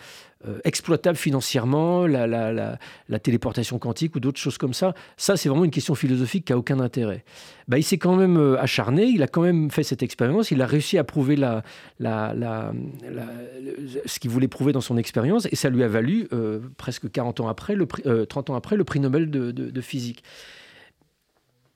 euh, exploitables financièrement, la, téléportation quantique ou d'autres choses comme ça. Ça, c'est vraiment une question philosophique qui a aucun intérêt. Bah, il s'est quand même acharné, il a quand même fait cette expérience, il a réussi à prouver ce qu'il voulait prouver dans son expérience, et ça lui a valu presque 40 ans après, le 30 ans après, le prix Nobel de physique.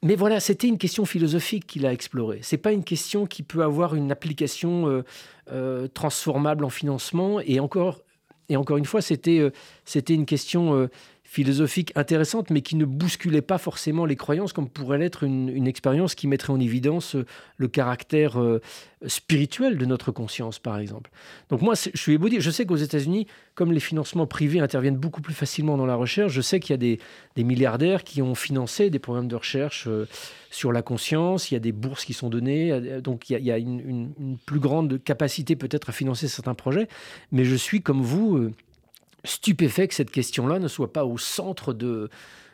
Mais voilà, c'était une question philosophique qu'il a explorée. C'est pas une question qui peut avoir une application euh, euh, transformable en financement. Et encore, et encore une fois, c'était euh, c'était une question philosophique intéressante, mais qui ne bousculait pas forcément les croyances, comme pourrait l'être une, expérience qui mettrait en évidence euh, le caractère euh, spirituel de notre conscience, par exemple. Donc moi, je suis ébloui. Je sais qu'aux États-Unis, comme les financements privés interviennent beaucoup plus facilement dans la recherche, je sais qu'il y a des, milliardaires qui ont financé des programmes de recherche euh, sur la conscience, il y a des bourses qui sont données, donc il y a, une, plus grande capacité peut-être à financer certains projets, mais je suis comme vous stupéfait que cette question-là ne soit pas au centre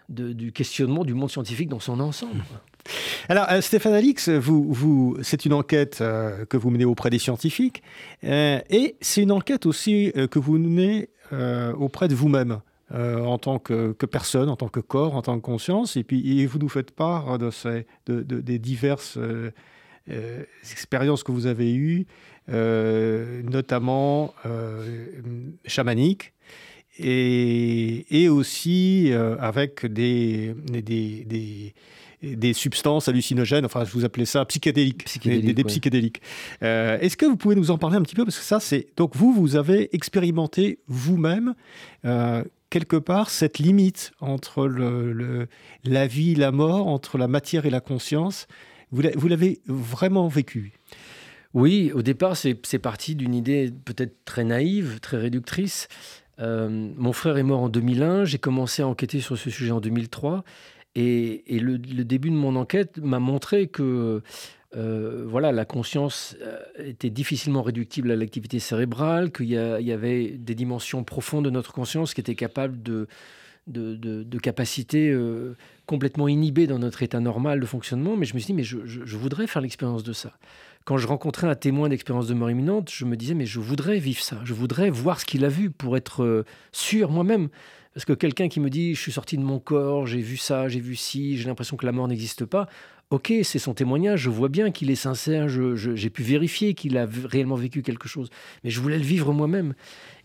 du questionnement du monde scientifique dans son ensemble. Alors, euh, Stéphane Alix, c'est une enquête euh, que vous menez auprès des scientifiques, euh, et c'est une enquête aussi que vous menez auprès de vous-même. en tant que, personne, en tant que corps, en tant que conscience, et puis vous nous faites part de ces, de, des diverses expériences que vous avez eues, notamment chamaniques, et, aussi euh, avec des, des, des, substances hallucinogènes, enfin je vous appelais ça psychédéliques, des, psychédéliques. Euh, est-ce que vous pouvez nous en parler un petit peu? Parce que ça, c'est... Donc vous, vous avez expérimenté vous-même, euh, quelque part, cette limite entre le, la vie et la mort, entre la matière et la conscience. Vous l'avez vraiment vécu? Oui, au départ, c'est parti d'une idée peut-être très naïve, très réductrice. Euh, mon frère est mort en 2001, j'ai commencé à enquêter sur ce sujet en 2003, et, le, début de mon enquête m'a montré que euh, voilà, la conscience euh, était difficilement réductible à l'activité cérébrale, qu'il y, avait des dimensions profondes de notre conscience qui étaient capables de, de, capacités complètement inhibées dans notre état normal de fonctionnement. Mais je me suis dit, mais je voudrais faire l'expérience de ça quand je rencontrais un témoin d'expérience de mort imminente, je me disais, mais je voudrais vivre ça, je voudrais voir ce qu'il a vu pour être euh, sûr moi-même. Parce que quelqu'un qui me dit, je suis sorti de mon corps, j'ai vu ça, j'ai vu ci, j'ai l'impression que la mort n'existe pas, ok, c'est son témoignage, je vois bien qu'il est sincère, j'ai pu vérifier qu'il a réellement vécu quelque chose, mais je voulais le vivre moi-même.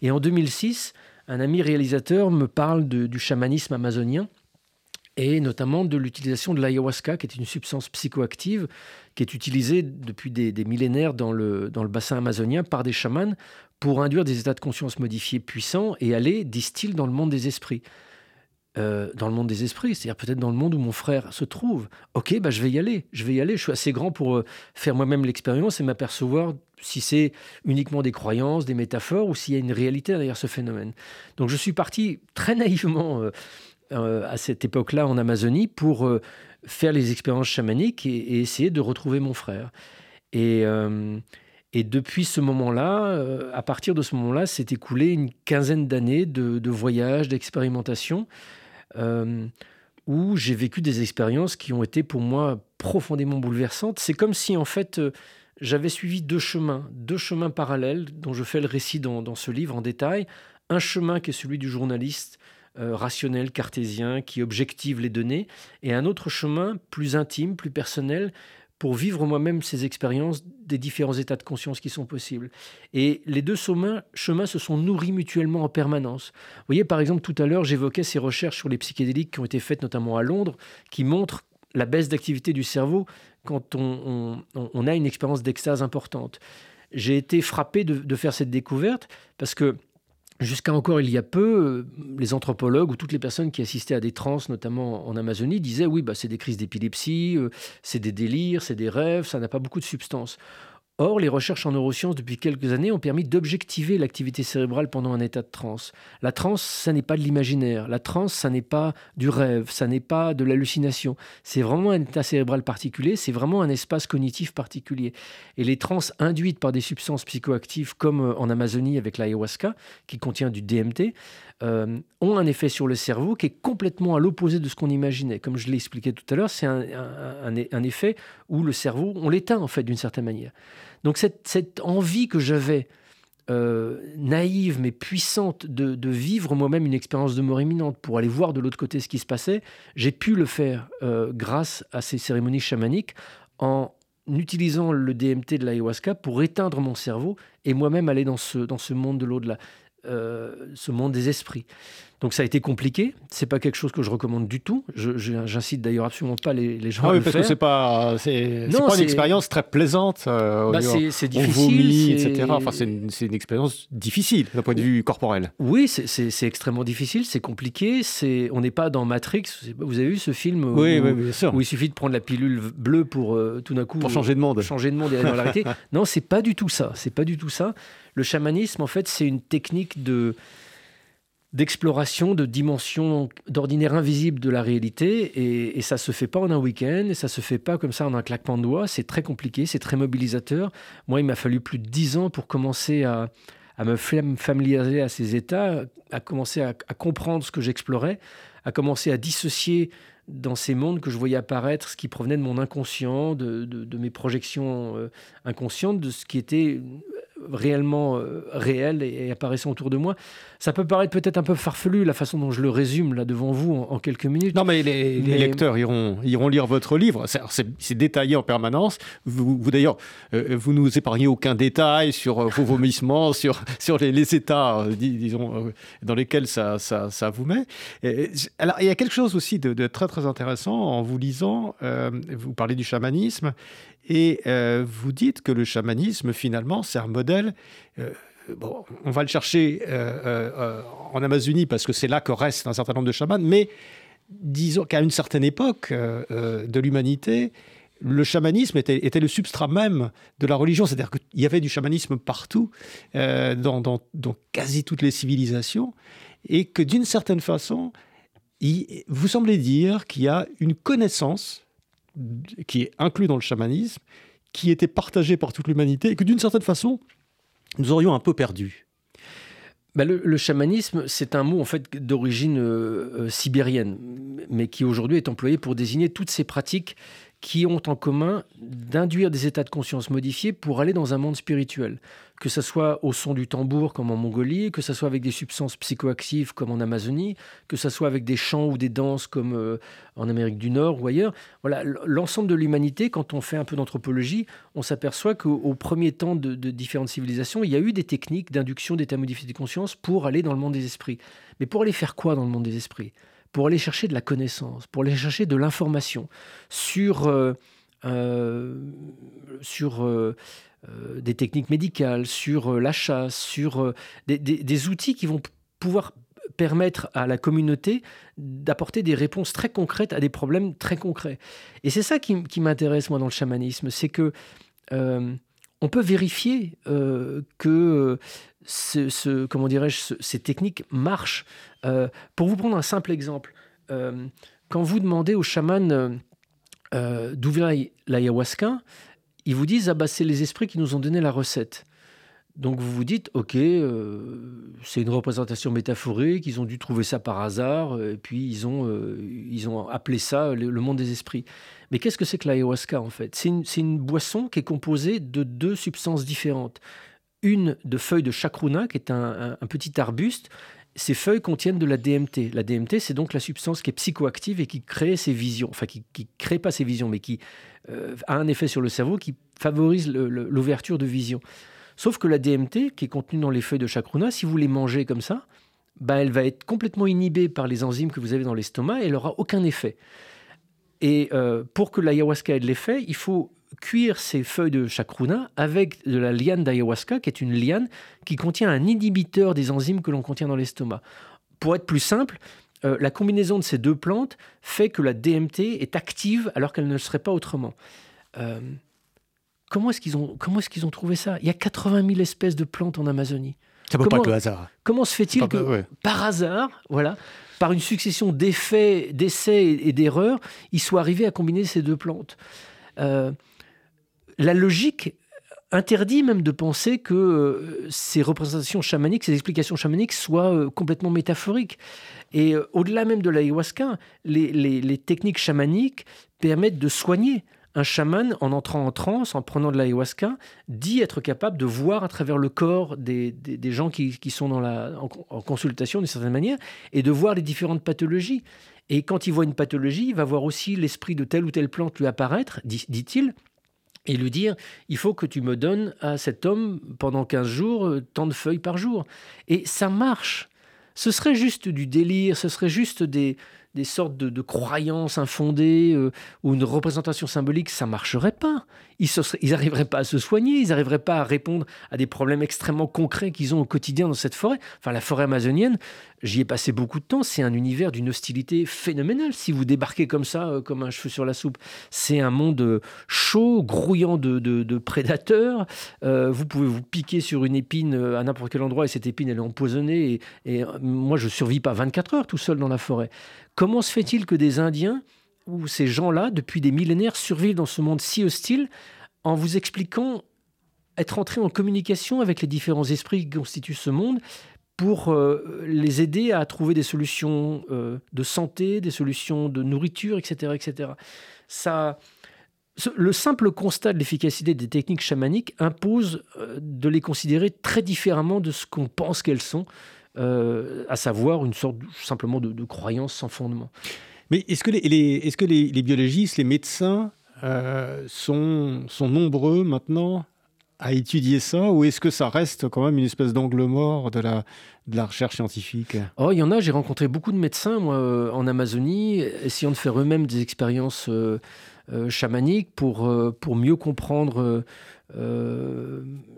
Et en 2006, un ami réalisateur me parle du chamanisme amazonien et notamment de l'utilisation de l'ayahuasca, qui est une substance psychoactive qui est utilisée depuis des, millénaires dans le, bassin amazonien par des chamans pour induire des états de conscience modifiés puissants et aller, disent-ils, dans le monde des esprits. Euh, dans le monde des esprits, c'est-à-dire peut-être dans le monde où mon frère se trouve. Ok, bah, je vais y aller, je vais y aller. Je suis assez grand pour euh, faire moi-même l'expérience et m'apercevoir si c'est uniquement des croyances, des métaphores ou s'il y a une réalité derrière ce phénomène. Donc je suis parti très naïvement euh, euh, à cette époque-là en Amazonie pour euh, faire les expériences chamaniques et, essayer de retrouver mon frère. Et, depuis ce moment-là, à partir de ce moment-là, s'est écoulé une quinzaine d'années de voyages, d'expérimentations, où j'ai vécu des expériences qui ont été pour moi profondément bouleversantes. C'est comme si en fait j'avais suivi deux chemins, deux chemins parallèles dont je fais le récit dans, ce livre en détail. Un chemin qui est celui du journaliste euh, rationnel, cartésien, qui objective les données, et un autre chemin plus intime, plus personnel, pour vivre moi-même ces expériences des différents états de conscience qui sont possibles. Et les deux chemins, chemins se sont nourris mutuellement en permanence. Vous voyez, par exemple, tout à l'heure, j'évoquais ces recherches sur les psychédéliques qui ont été faites notamment à Londres, qui montrent la baisse d'activité du cerveau quand on, a une expérience d'extase importante. J'ai été frappé de, faire cette découverte parce que Jusqu'à encore il y a peu, euh, les anthropologues ou toutes les personnes qui assistaient à des trans, notamment en Amazonie, disaient oui, bah, c'est des crises d'épilepsie, euh, c'est des délires, c'est des rêves, ça n'a pas beaucoup de substance. Or, les recherches en neurosciences depuis quelques années ont permis d'objectiver l'activité cérébrale pendant un état de transe. La transe, ça n'est pas de l'imaginaire. La transe, ça n'est pas du rêve, ça n'est pas de l'hallucination. C'est vraiment un état cérébral particulier, c'est vraiment un espace cognitif particulier. Et les transes induites par des substances psychoactives, comme euh, en Amazonie avec l'ayahuasca, qui contient du DMT, euh, ont un effet sur le cerveau qui est complètement à l'opposé de ce qu'on imaginait. Comme je l'ai expliqué tout à l'heure, c'est un, effet où le cerveau, on l'éteint en fait d'une certaine manière. Donc cette, envie que j'avais, euh, naïve mais puissante, de, vivre moi-même une expérience de mort imminente pour aller voir de l'autre côté ce qui se passait, j'ai pu le faire euh, grâce à ces cérémonies chamaniques en utilisant le DMT de l'ayahuasca pour éteindre mon cerveau et moi-même aller dans ce, dans ce monde de l'au-delà, euh, ce monde des esprits. Donc ça a été compliqué. C'est pas quelque chose que je recommande du tout. J'incite d'ailleurs absolument pas les, les gens ah à le parce que c'est pas c'est pas une expérience très plaisante. Euh, bah c'est difficile, etc. Enfin c'est une, une, expérience difficile d'un point de vue corporel. Oui, c'est extrêmement difficile, c'est compliqué. C'est on n'est pas dans Matrix. Vous avez vu ce film où, oui, oui, bien sûr. où il suffit de prendre la pilule bleue pour euh, tout d'un coup pour changer de monde, changer de monde et aller dans la réalité. non, c'est pas du tout ça. C'est pas du tout ça. Le chamanisme, en fait, c'est une technique de d'exploration de dimensions d'ordinaire invisibles de la réalité et, ça se fait pas en un week-end et ça se fait pas comme ça en un claquement de doigts c'est très compliqué c'est très mobilisateur. Moi il m'a fallu plus de dix ans pour commencer à, me familiariser à ces états à commencer à, comprendre ce que j'explorais à commencer à dissocier dans ces mondes que je voyais apparaître ce qui provenait de mon inconscient, de, de, mes projections euh, inconscientes, de ce qui était réellement euh, réel et, apparaissant autour de moi. Ça peut paraître peut-être un peu farfelu la façon dont je le résume là devant vous en, quelques minutes. Non, mais les, lecteurs iront, iront lire votre livre. C'est détaillé en permanence. Vous, vous d'ailleurs, euh, vous nous épargnez aucun détail sur euh, vos vomissements, sur, sur les, états, disons, dans lesquels ça, ça, ça vous met. alors, il y a quelque chose aussi de, de très très intéressant en vous lisant. vous parlez du chamanisme et euh, vous dites que le chamanisme, finalement, c'est un modèle. Euh, bon, on va le chercher euh, en Amazonie parce que c'est là que reste un certain nombre de chamans, mais disons qu'à une certaine époque de l'humanité, le chamanisme était, le substrat même de la religion, c'est-à-dire qu'il y avait du chamanisme partout, dans, quasi toutes les civilisations, et que d'une certaine façon, vous semblez dire qu'il y a une connaissance qui est inclus dans le chamanisme, qui était partagé par toute l'humanité et que d'une certaine façon, nous aurions un peu perdu. Bah, le, chamanisme, c'est un mot en fait d'origine euh, euh, sibérienne, mais qui aujourd'hui est employé pour désigner toutes ces pratiques qui ont en commun d'induire des états de conscience modifiés pour aller dans un monde spirituel que ce soit au son du tambour comme en Mongolie, que ce soit avec des substances psychoactives comme en Amazonie, que ce soit avec des chants ou des danses comme euh, en Amérique du Nord ou ailleurs. Voilà, l'ensemble de l'humanité, quand on fait un peu d'anthropologie, on s'aperçoit qu'au premier temps de, différentes civilisations, il y a eu des techniques d'induction d'état modifié de conscience pour aller dans le monde des esprits. Mais pour aller faire quoi dans le monde des esprits? Pour aller chercher de la connaissance, pour aller chercher de l'information sur... Euh, euh, sur euh, des techniques médicales, sur la chasse, sur des, outils qui vont pouvoir permettre à la communauté d'apporter des réponses très concrètes à des problèmes très concrets. Et c'est ça qui, m'intéresse moi dans le chamanisme, c'est que on peut vérifier que comment dirais-je, ces techniques marchent. pour vous prendre un simple exemple, quand vous demandez au chaman d'où vient l'ayahuasca, ils vous disent, ah bah, c'est les esprits qui nous ont donné la recette. Donc vous vous dites, ok, euh, c'est une représentation métaphorique, ils ont dû trouver ça par hasard, et puis ils ont, euh, ils ont appelé ça le, monde des esprits. Mais qu'est-ce que c'est que l'ayahuasca en fait? C'est une, une, boisson qui est composée de deux substances différentes. Une de feuilles de chacruna, qui est un, petit arbuste. Ces feuilles contiennent de la DMT. La DMT, c'est donc la substance qui est psychoactive et qui crée ces visions. Enfin, qui ne crée pas ces visions, mais qui euh, a un effet sur le cerveau qui favorise l'ouverture de vision. Sauf que la DMT, qui est contenue dans les feuilles de chacruna, si vous les mangez comme ça, bah, elle va être complètement inhibée par les enzymes que vous avez dans l'estomac et elle n'aura aucun effet. Et euh, pour que l'ayahuasca ait de l'effet, il faut cuire ces feuilles de chacruna avec de la liane d'ayahuasca, qui est une liane qui contient un inhibiteur des enzymes que l'on contient dans l'estomac. Pour être plus simple, euh, la combinaison de ces deux plantes fait que la DMT est active alors qu'elle ne le serait pas autrement. Euh, comment est-ce qu'ils ont, comment est-ce qu'ils ont trouvé ça? Il y a 80 000 espèces de plantes en Amazonie. Ça peut pas être le hasard. Comment se fait-il que, par hasard, voilà, par une succession d'effets, d'essais et d'erreurs, ils soient arrivés à combiner ces deux plantes? Euh, La logique interdit même de penser que euh, ces représentations chamaniques, ces explications chamaniques soient euh, complètement métaphoriques. Et au-delà même de l'ayahuasca, les, techniques chamaniques permettent de soigner un chaman, en entrant en transe, en prenant de l'ayahuasca, dit être capable de voir à travers le corps des, gens qui, sont en, consultation d'une certaine manière et de voir les différentes pathologies. Et quand il voit une pathologie, il va voir aussi l'esprit de telle ou telle plante lui apparaître, dit-il, et lui dire il faut que tu me donnes à cet homme pendant 15 jours euh, tant de feuilles par jour. Et ça marche. Ce serait juste du délire, ce serait juste des, des sortes de, croyances infondées euh, ou une représentation symbolique, ça marcherait pas. Ils n'arriveraient pas à se soigner, ils n'arriveraient pas à répondre à des problèmes extrêmement concrets qu'ils ont au quotidien dans cette forêt. Enfin, la forêt amazonienne, j'y ai passé beaucoup de temps, c'est un univers d'une hostilité phénoménale. Si vous débarquez comme ça, euh, comme un cheveu sur la soupe, c'est un monde euh, chaud, grouillant de, prédateurs. vous pouvez vous piquer sur une épine à n'importe quel endroit et cette épine, elle est empoisonnée. Et, et moi, je survis pas 24 heures tout seul dans la forêt. Comment se fait-il que des Indiens ou ces gens-là, depuis des millénaires, survivent dans ce monde si hostile en vous expliquant être entrés en communication avec les différents esprits qui constituent ce monde pour euh, les aider à trouver des solutions euh, de santé, des solutions de nourriture, etc. etc. Ça, le simple constat de l'efficacité des techniques chamaniques impose euh, de les considérer très différemment de ce qu'on pense qu'elles sont. Euh, à savoir une sorte simplement de, croyance sans fondement. Mais est-ce que les, est-ce que les, biologistes, les médecins euh, sont, sont nombreux maintenant à étudier ça ou est-ce que ça reste quand même une espèce d'angle mort de la, de la recherche scientifique? Oh, il y en a. J'ai rencontré beaucoup de médecins, moi, euh, en Amazonie, essayant de faire eux-mêmes des expériences chamaniques pour, pour mieux comprendre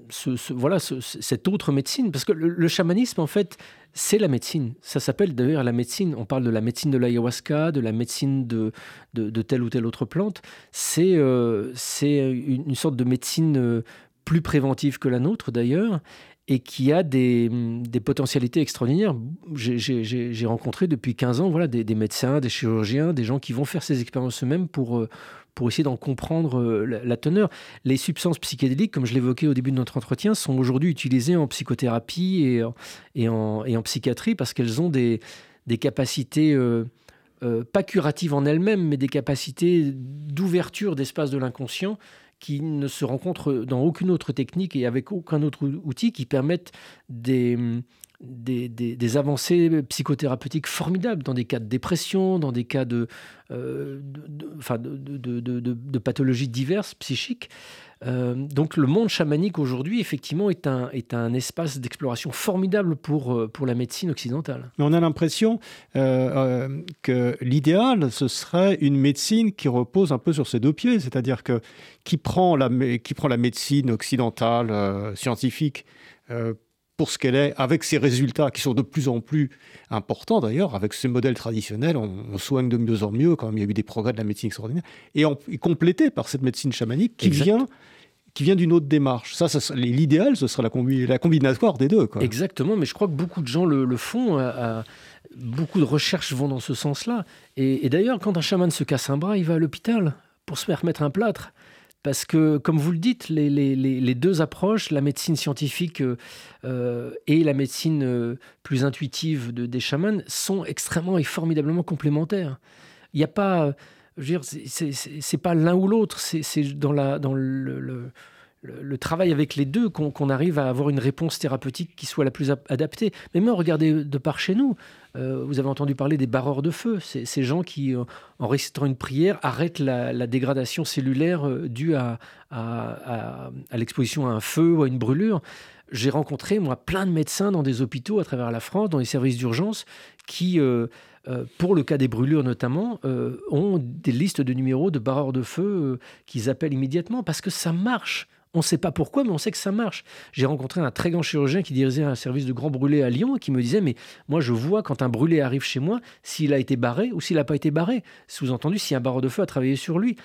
ce, voilà, cette autre médecine. Parce que le, chamanisme, en fait, c'est la médecine. Ça s'appelle d'ailleurs la médecine. On parle de la médecine de l'ayahuasca, de la médecine de, de, telle ou telle autre plante. C'est euh, une, sorte de médecine euh, plus préventive que la nôtre, d'ailleurs et qui a des, des potentialités extraordinaires. J'ai rencontré depuis 15 ans voilà, des, médecins, des chirurgiens, des gens qui vont faire ces expériences eux-mêmes pour, euh, pour essayer d'en comprendre euh, la, teneur. Les substances psychédéliques, comme je l'évoquais au début de notre entretien, sont aujourd'hui utilisées en psychothérapie et, en, psychiatrie parce qu'elles ont des, des capacités, euh, pas curatives en elles-mêmes, mais des capacités d'ouverture d'espace de l'inconscient qui ne se rencontrent dans aucune autre technique et avec aucun autre outil qui permettent des, des, avancées psychothérapeutiques formidables dans des cas de dépression, dans des cas de, euh, de, pathologies diverses psychiques. Euh, donc le monde chamanique aujourd'hui, effectivement, est un, est un espace d'exploration formidable pour, euh, pour la médecine occidentale. Mais on a l'impression que l'idéal, ce serait une médecine qui repose un peu sur ses deux pieds, c'est-à-dire que qui prend la, qui prend la médecine occidentale scientifique pour ce qu'elle est, avec ses résultats qui sont de plus en plus importants d'ailleurs, avec ces modèles traditionnels, on, soigne de mieux en mieux, quand même, il y a eu des progrès de la médecine extraordinaire, et, complété par cette médecine chamanique qui vient qui vient d'une autre démarche. Ça, l'idéal, ce serait la, la, combinatoire des deux. Exactement, mais je crois que beaucoup de gens le, font. beaucoup de recherches vont dans ce sens-là. Et, d'ailleurs, quand un chaman se casse un bras, il va à l'hôpital pour se faire mettre un plâtre. Parce que, comme vous le dites, les, deux approches, la médecine scientifique euh, euh, et la médecine euh, plus intuitive de, des chamans, sont extrêmement et formidablement complémentaires. Il n'y a pas, c'est pas l'un ou l'autre, c'est dans, le, travail avec les deux qu'on arrive à avoir une réponse thérapeutique qui soit la plus adaptée. Mais même regardez de par chez nous, euh, vous avez entendu parler des barreurs de feu, ces gens qui, euh, en récitant une prière, arrêtent la, dégradation cellulaire euh, due à, à, l'exposition à un feu ou à une brûlure. J'ai rencontré, moi, plein de médecins dans des hôpitaux à travers la France, dans les services d'urgence, qui, pour le cas des brûlures notamment, ont des listes de numéros de barreurs de feu qu'ils appellent immédiatement parce que ça marche. On ne sait pas pourquoi, mais on sait que ça marche. J'ai rencontré un très grand chirurgien qui dirigeait un service de grands brûlés à Lyon et qui me disait Mais moi, je vois quand un brûlé arrive chez moi s'il a été barré ou s'il n'a pas été barré. Sous-entendu, si un barreau de feu a travaillé sur lui.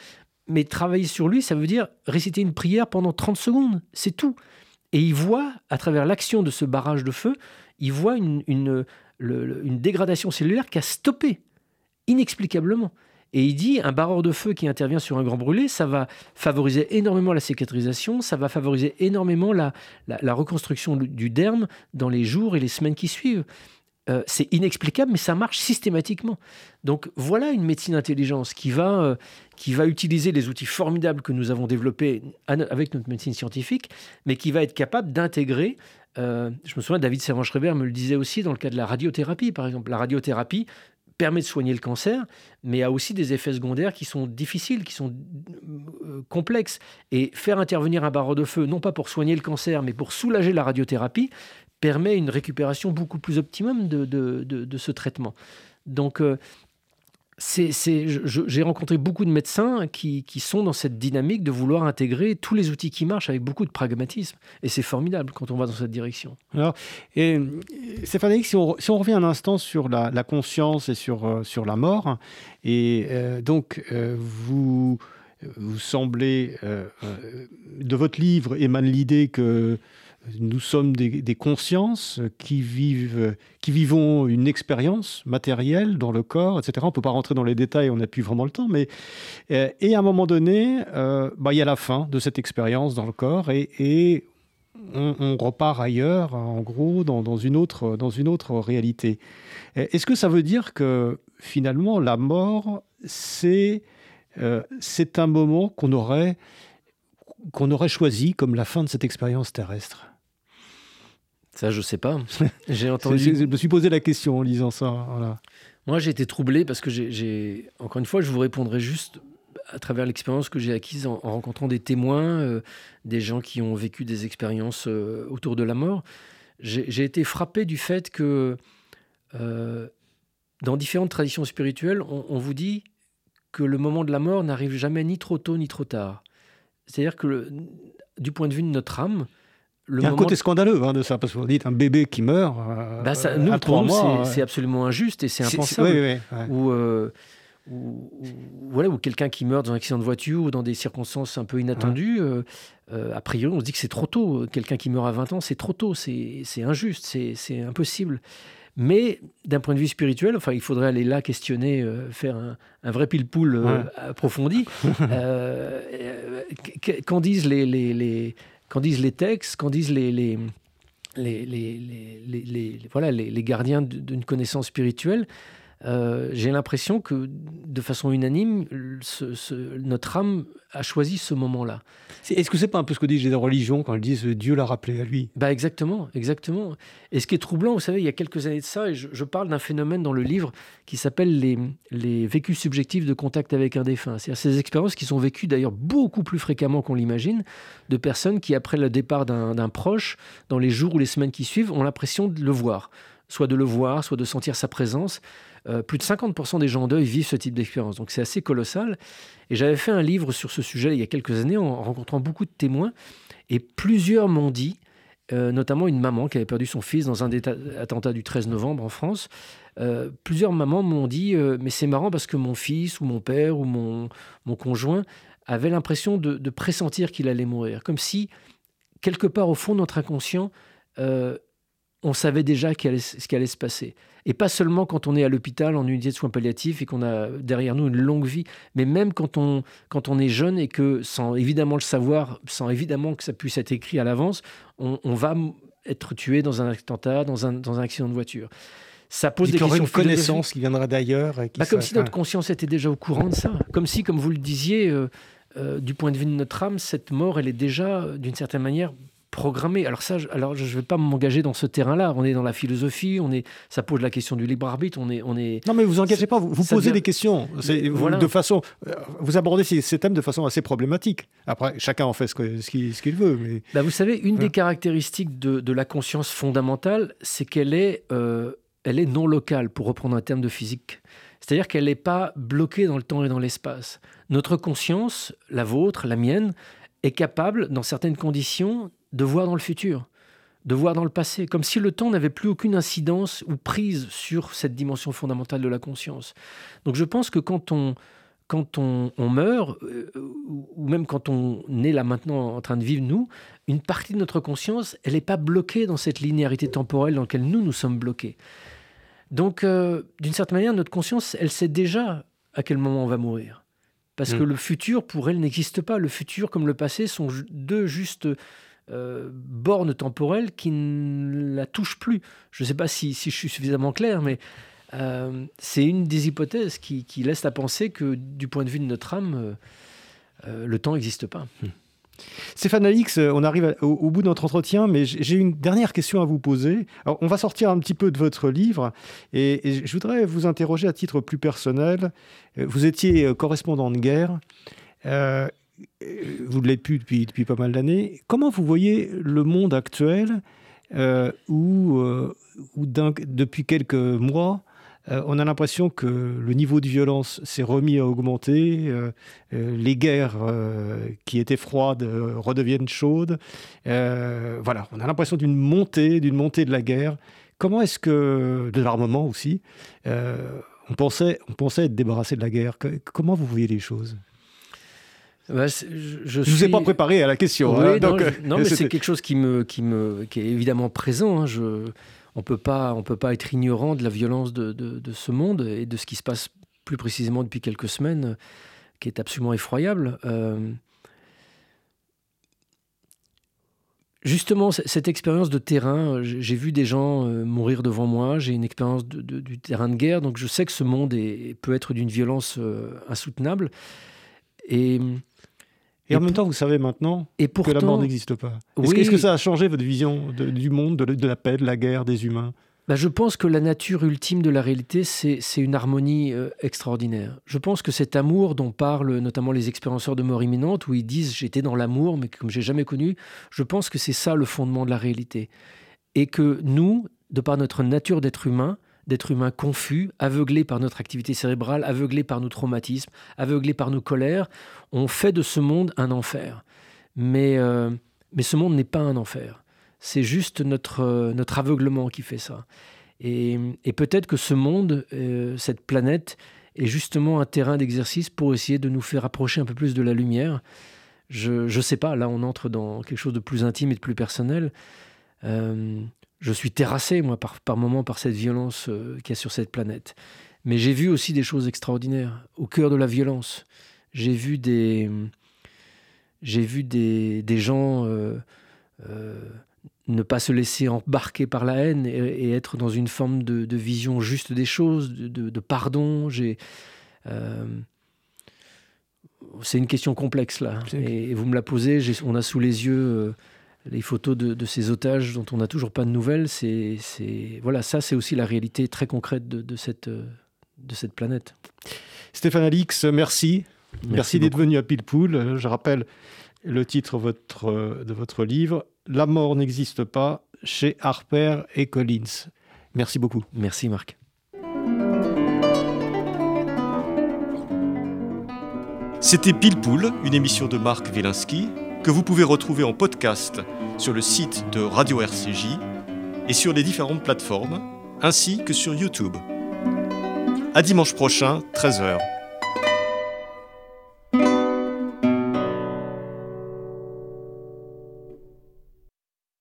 mais travailler sur lui, ça veut dire réciter une prière pendant 30 secondes, c'est tout. Et il voit, à travers l'action de ce barrage de feu, il voit une, une dégradation cellulaire qui a stoppé, inexplicablement. Et il dit, un barreur de feu qui intervient sur un grand brûlé, ça va favoriser énormément la cicatrisation, ça va favoriser énormément la, la, reconstruction du derme dans les jours et les semaines qui suivent. Euh, c'est inexplicable, mais ça marche systématiquement. Donc voilà une médecine intelligence qui va, euh, qui va utiliser les outils formidables que nous avons développés avec notre médecine scientifique, mais qui va être capable d'intégrer euh, je me souviens, David Servan-Schreiber me le disait aussi dans le cas de la radiothérapie, par exemple. La radiothérapie permet de soigner le cancer, mais a aussi des effets secondaires qui sont difficiles, qui sont euh, complexes. Et faire intervenir un barreau de feu, non pas pour soigner le cancer, mais pour soulager la radiothérapie, permet une récupération beaucoup plus optimum de, ce traitement. Donc, euh, j'ai rencontré beaucoup de médecins qui, sont dans cette dynamique de vouloir intégrer tous les outils qui marchent avec beaucoup de pragmatisme. Et c'est formidable quand on va dans cette direction. Alors, et, Stéphane, si on, si on revient un instant sur la, conscience et sur, euh, sur la mort, et euh, donc euh, vous, vous semblez, de votre livre émane l'idée que nous sommes des, consciences qui, vivent, qui vivons une expérience matérielle dans le corps, etc. On ne peut pas rentrer dans les détails, on n'a plus vraiment le temps, mais euh, et à un moment donné, euh, bah, il y a la fin de cette expérience dans le corps et, on, repart ailleurs, en gros, dans, une autre, dans une autre réalité. Est-ce que ça veut dire que finalement, la mort, c'est euh, un moment qu'on aurait qu'on aurait choisi comme la fin de cette expérience terrestre? Ça, je sais pas. j'ai entendu. Je me suis posé la question en lisant ça. Moi, j'ai été troublé parce que j'ai. Encore une fois, je vous répondrai juste à travers l'expérience que j'ai acquise en, rencontrant des témoins, euh, des gens qui ont vécu des expériences euh, autour de la mort. J'ai été frappé du fait que euh, dans différentes traditions spirituelles, on, on, vous dit que le moment de la mort n'arrive jamais ni trop tôt ni trop tard. C'est-à-dire que le, du point de vue de notre âme, il y a un côté scandaleux hein, de ça, parce que vous dites un bébé qui meurt. Euh, bah ça, nous, pour nous, c'est absolument injuste et c'est impensable. Ou, euh, ou, voilà, ou quelqu'un qui meurt dans un accident de voiture ou dans des circonstances un peu inattendues, euh, a priori, on se dit que c'est trop tôt. Quelqu'un qui meurt à 20 ans, c'est trop tôt, c'est injuste, c'est impossible. Mais d'un point de vue spirituel, enfin, il faudrait aller là questionner, faire un, un vrai pile-poule approfondi. Qu'en disent les, les, les qu'en disent les textes, qu'en disent les, les, voilà, les, gardiens d'une connaissance spirituelle, euh, j'ai l'impression que de façon unanime, notre âme a choisi ce moment-là. Est-ce que c'est pas un peu ce que disent les religions quand elles disent Dieu l'a rappelé à lui? Bah exactement, exactement. Et ce qui est troublant, vous savez, il y a quelques années de ça, et je, parle d'un phénomène dans le livre qui s'appelle les, les vécus subjectifs de contact avec un défunt. C'est-à-dire ces expériences qui sont vécues d'ailleurs beaucoup plus fréquemment qu'on l'imagine, de personnes qui, après le départ d'un proche, dans les jours ou les semaines qui suivent, ont l'impression de le voir soit de le voir, soit de sentir sa présence. Euh, plus de 50% des gens en deuil vivent ce type d'expérience. Donc c'est assez colossal. Et j'avais fait un livre sur ce sujet il y a quelques années en rencontrant beaucoup de témoins. Et plusieurs m'ont dit, euh, notamment une maman qui avait perdu son fils dans un attentat du 13 novembre en France. Euh, plusieurs mamans m'ont dit Mais c'est marrant parce que mon fils ou mon père ou mon, mon conjoint avait l'impression de, de, pressentir qu'il allait mourir. Comme si, quelque part au fond de notre inconscient, on savait déjà ce qui allait se passer. Et pas seulement quand on est à l'hôpital en unité de soins palliatifs et qu'on a derrière nous une longue vie, mais même quand on, quand on est jeune et que, sans évidemment le savoir, sans évidemment que ça puisse être écrit à l'avance, on, va être tué dans un attentat, dans un, dans un accident de voiture. Ça pose des questions. une connaissance qui viendra d'ailleurs. Bah, comme si notre conscience était déjà au courant de ça. Comme si, comme vous le disiez, euh, euh, du point de vue de notre âme, cette mort, elle est déjà, euh, d'une certaine manière, programmé. Alors ça, alors je ne vais pas m'engager dans ce terrain-là. On est dans la philosophie, on est, ça pose la question du libre arbitre. On est, on est. Non, mais vous engagez pas. Vous, posez des questions. Voilà. De façon, euh, vous abordez ces, thèmes de façon assez problématique. Après, chacun en fait ce qu'il ce qu'il veut. Mais... Bah, vous savez, une des caractéristiques de, de, la conscience fondamentale, c'est qu'elle est, euh, elle est non locale, pour reprendre un terme de physique. C'est-à-dire qu'elle n'est pas bloquée dans le temps et dans l'espace. Notre conscience, la vôtre, la mienne, est capable, dans certaines conditions, de voir dans le futur, de voir dans le passé, comme si le temps n'avait plus aucune incidence ou prise sur cette dimension fondamentale de la conscience. Donc je pense que quand on, quand on, meurt, euh, ou même quand on est là maintenant en train de vivre, nous, une partie de notre conscience, elle n'est pas bloquée dans cette linéarité temporelle dans laquelle nous, nous sommes bloqués. Donc, euh, d'une certaine manière, notre conscience, elle sait déjà à quel moment on va mourir. Parce que mm. le futur, pour elle, n'existe pas. Le futur, comme le passé, sont deux justes euh, bornes temporelles qui ne la touchent plus. Je ne sais pas si, je suis suffisamment clair, mais euh, c'est une des hypothèses qui, laisse à penser que, du point de vue de notre âme, le temps n'existe pas. Mm. Stéphane Alix, euh, on arrive au, bout de notre entretien, mais j'ai une dernière question à vous poser. on va sortir un petit peu de votre livre et, je voudrais vous interroger à titre plus personnel. Euh, vous étiez euh, correspondant de guerre. Vous ne l'êtes plus depuis, depuis pas mal d'années. Comment vous voyez le monde actuel où, où depuis quelques mois, euh, on a l'impression que le niveau de violence s'est remis à augmenter, euh, euh, les guerres qui étaient froides redeviennent chaudes. voilà, on a l'impression d'une montée, d'une montée de la guerre. Comment est-ce que, de l'armement aussi, on, pensait, on pensait être débarrassé de la guerre? Comment vous voyez les choses? Bah, je ne vous ai pas préparé à la question. Hein, non, mais c'est quelque chose qui, me, qui, me, qui est évidemment présent. Hein, je, on peut pas, on peut pas être ignorant de la violence de, ce monde et de ce qui se passe plus précisément depuis quelques semaines, qui est absolument effroyable. Euh, justement, cette expérience de terrain, j'ai vu des gens euh, mourir devant moi, j'ai une expérience du terrain de guerre, donc je sais que ce monde peut être d'une violence euh, insoutenable. Et et, en même temps, vous savez maintenant que la mort n'existe pas. Est-ce que ça a changé votre vision du monde, de, la paix, de la guerre, des humains? Bah, je pense que la nature ultime de la réalité, c'est une harmonie euh, extraordinaire. Je pense que cet amour dont parlent notamment les expérienceurs de mort imminente, où ils disent j'étais dans l'amour, mais comme j'ai jamais connu, je pense que c'est ça le fondement de la réalité. Et que nous, de par notre nature d'être humain, d'être humains confus, aveuglés par notre activité cérébrale, aveuglés par nos traumatismes, aveuglés par nos colères, on fait de ce monde un enfer. Mais, euh, mais ce monde n'est pas un enfer. C'est juste notre, euh, notre aveuglement qui fait ça. Et, peut-être que ce monde, euh, cette planète, est justement un terrain d'exercice pour essayer de nous faire approcher un peu plus de la lumière. Je ne sais pas, là on entre dans quelque chose de plus intime et de plus personnel je suis terrassé, moi, par, par moments, par cette violence euh, qu'il y a sur cette planète. Mais j'ai vu aussi des choses extraordinaires, au cœur de la violence. J'ai vu des, j'ai vu des, des gens euh, euh, ne pas se laisser embarquer par la haine et, être dans une forme de, de, vision juste des choses, de, de, pardon. J'ai, c'est une question complexe là, et, vous me la posez. On a sous les yeux les photos de, ces otages dont on n'a toujours pas de nouvelles, c'est, voilà, ça c'est aussi la réalité très concrète de, cette, de cette planète. Stéphane Alix, merci. Merci, d'être venu à Pilpoul. Je rappelle le titre votre, de votre livre, La mort n'existe pas, chez Harper et Collins. Merci beaucoup. Merci Marc. C'était Pilpoul, une émission de Marc Wielinski que vous pouvez retrouver en podcast sur le site de Radio RCJ et sur les différentes plateformes, ainsi que sur YouTube. À dimanche prochain, 13h.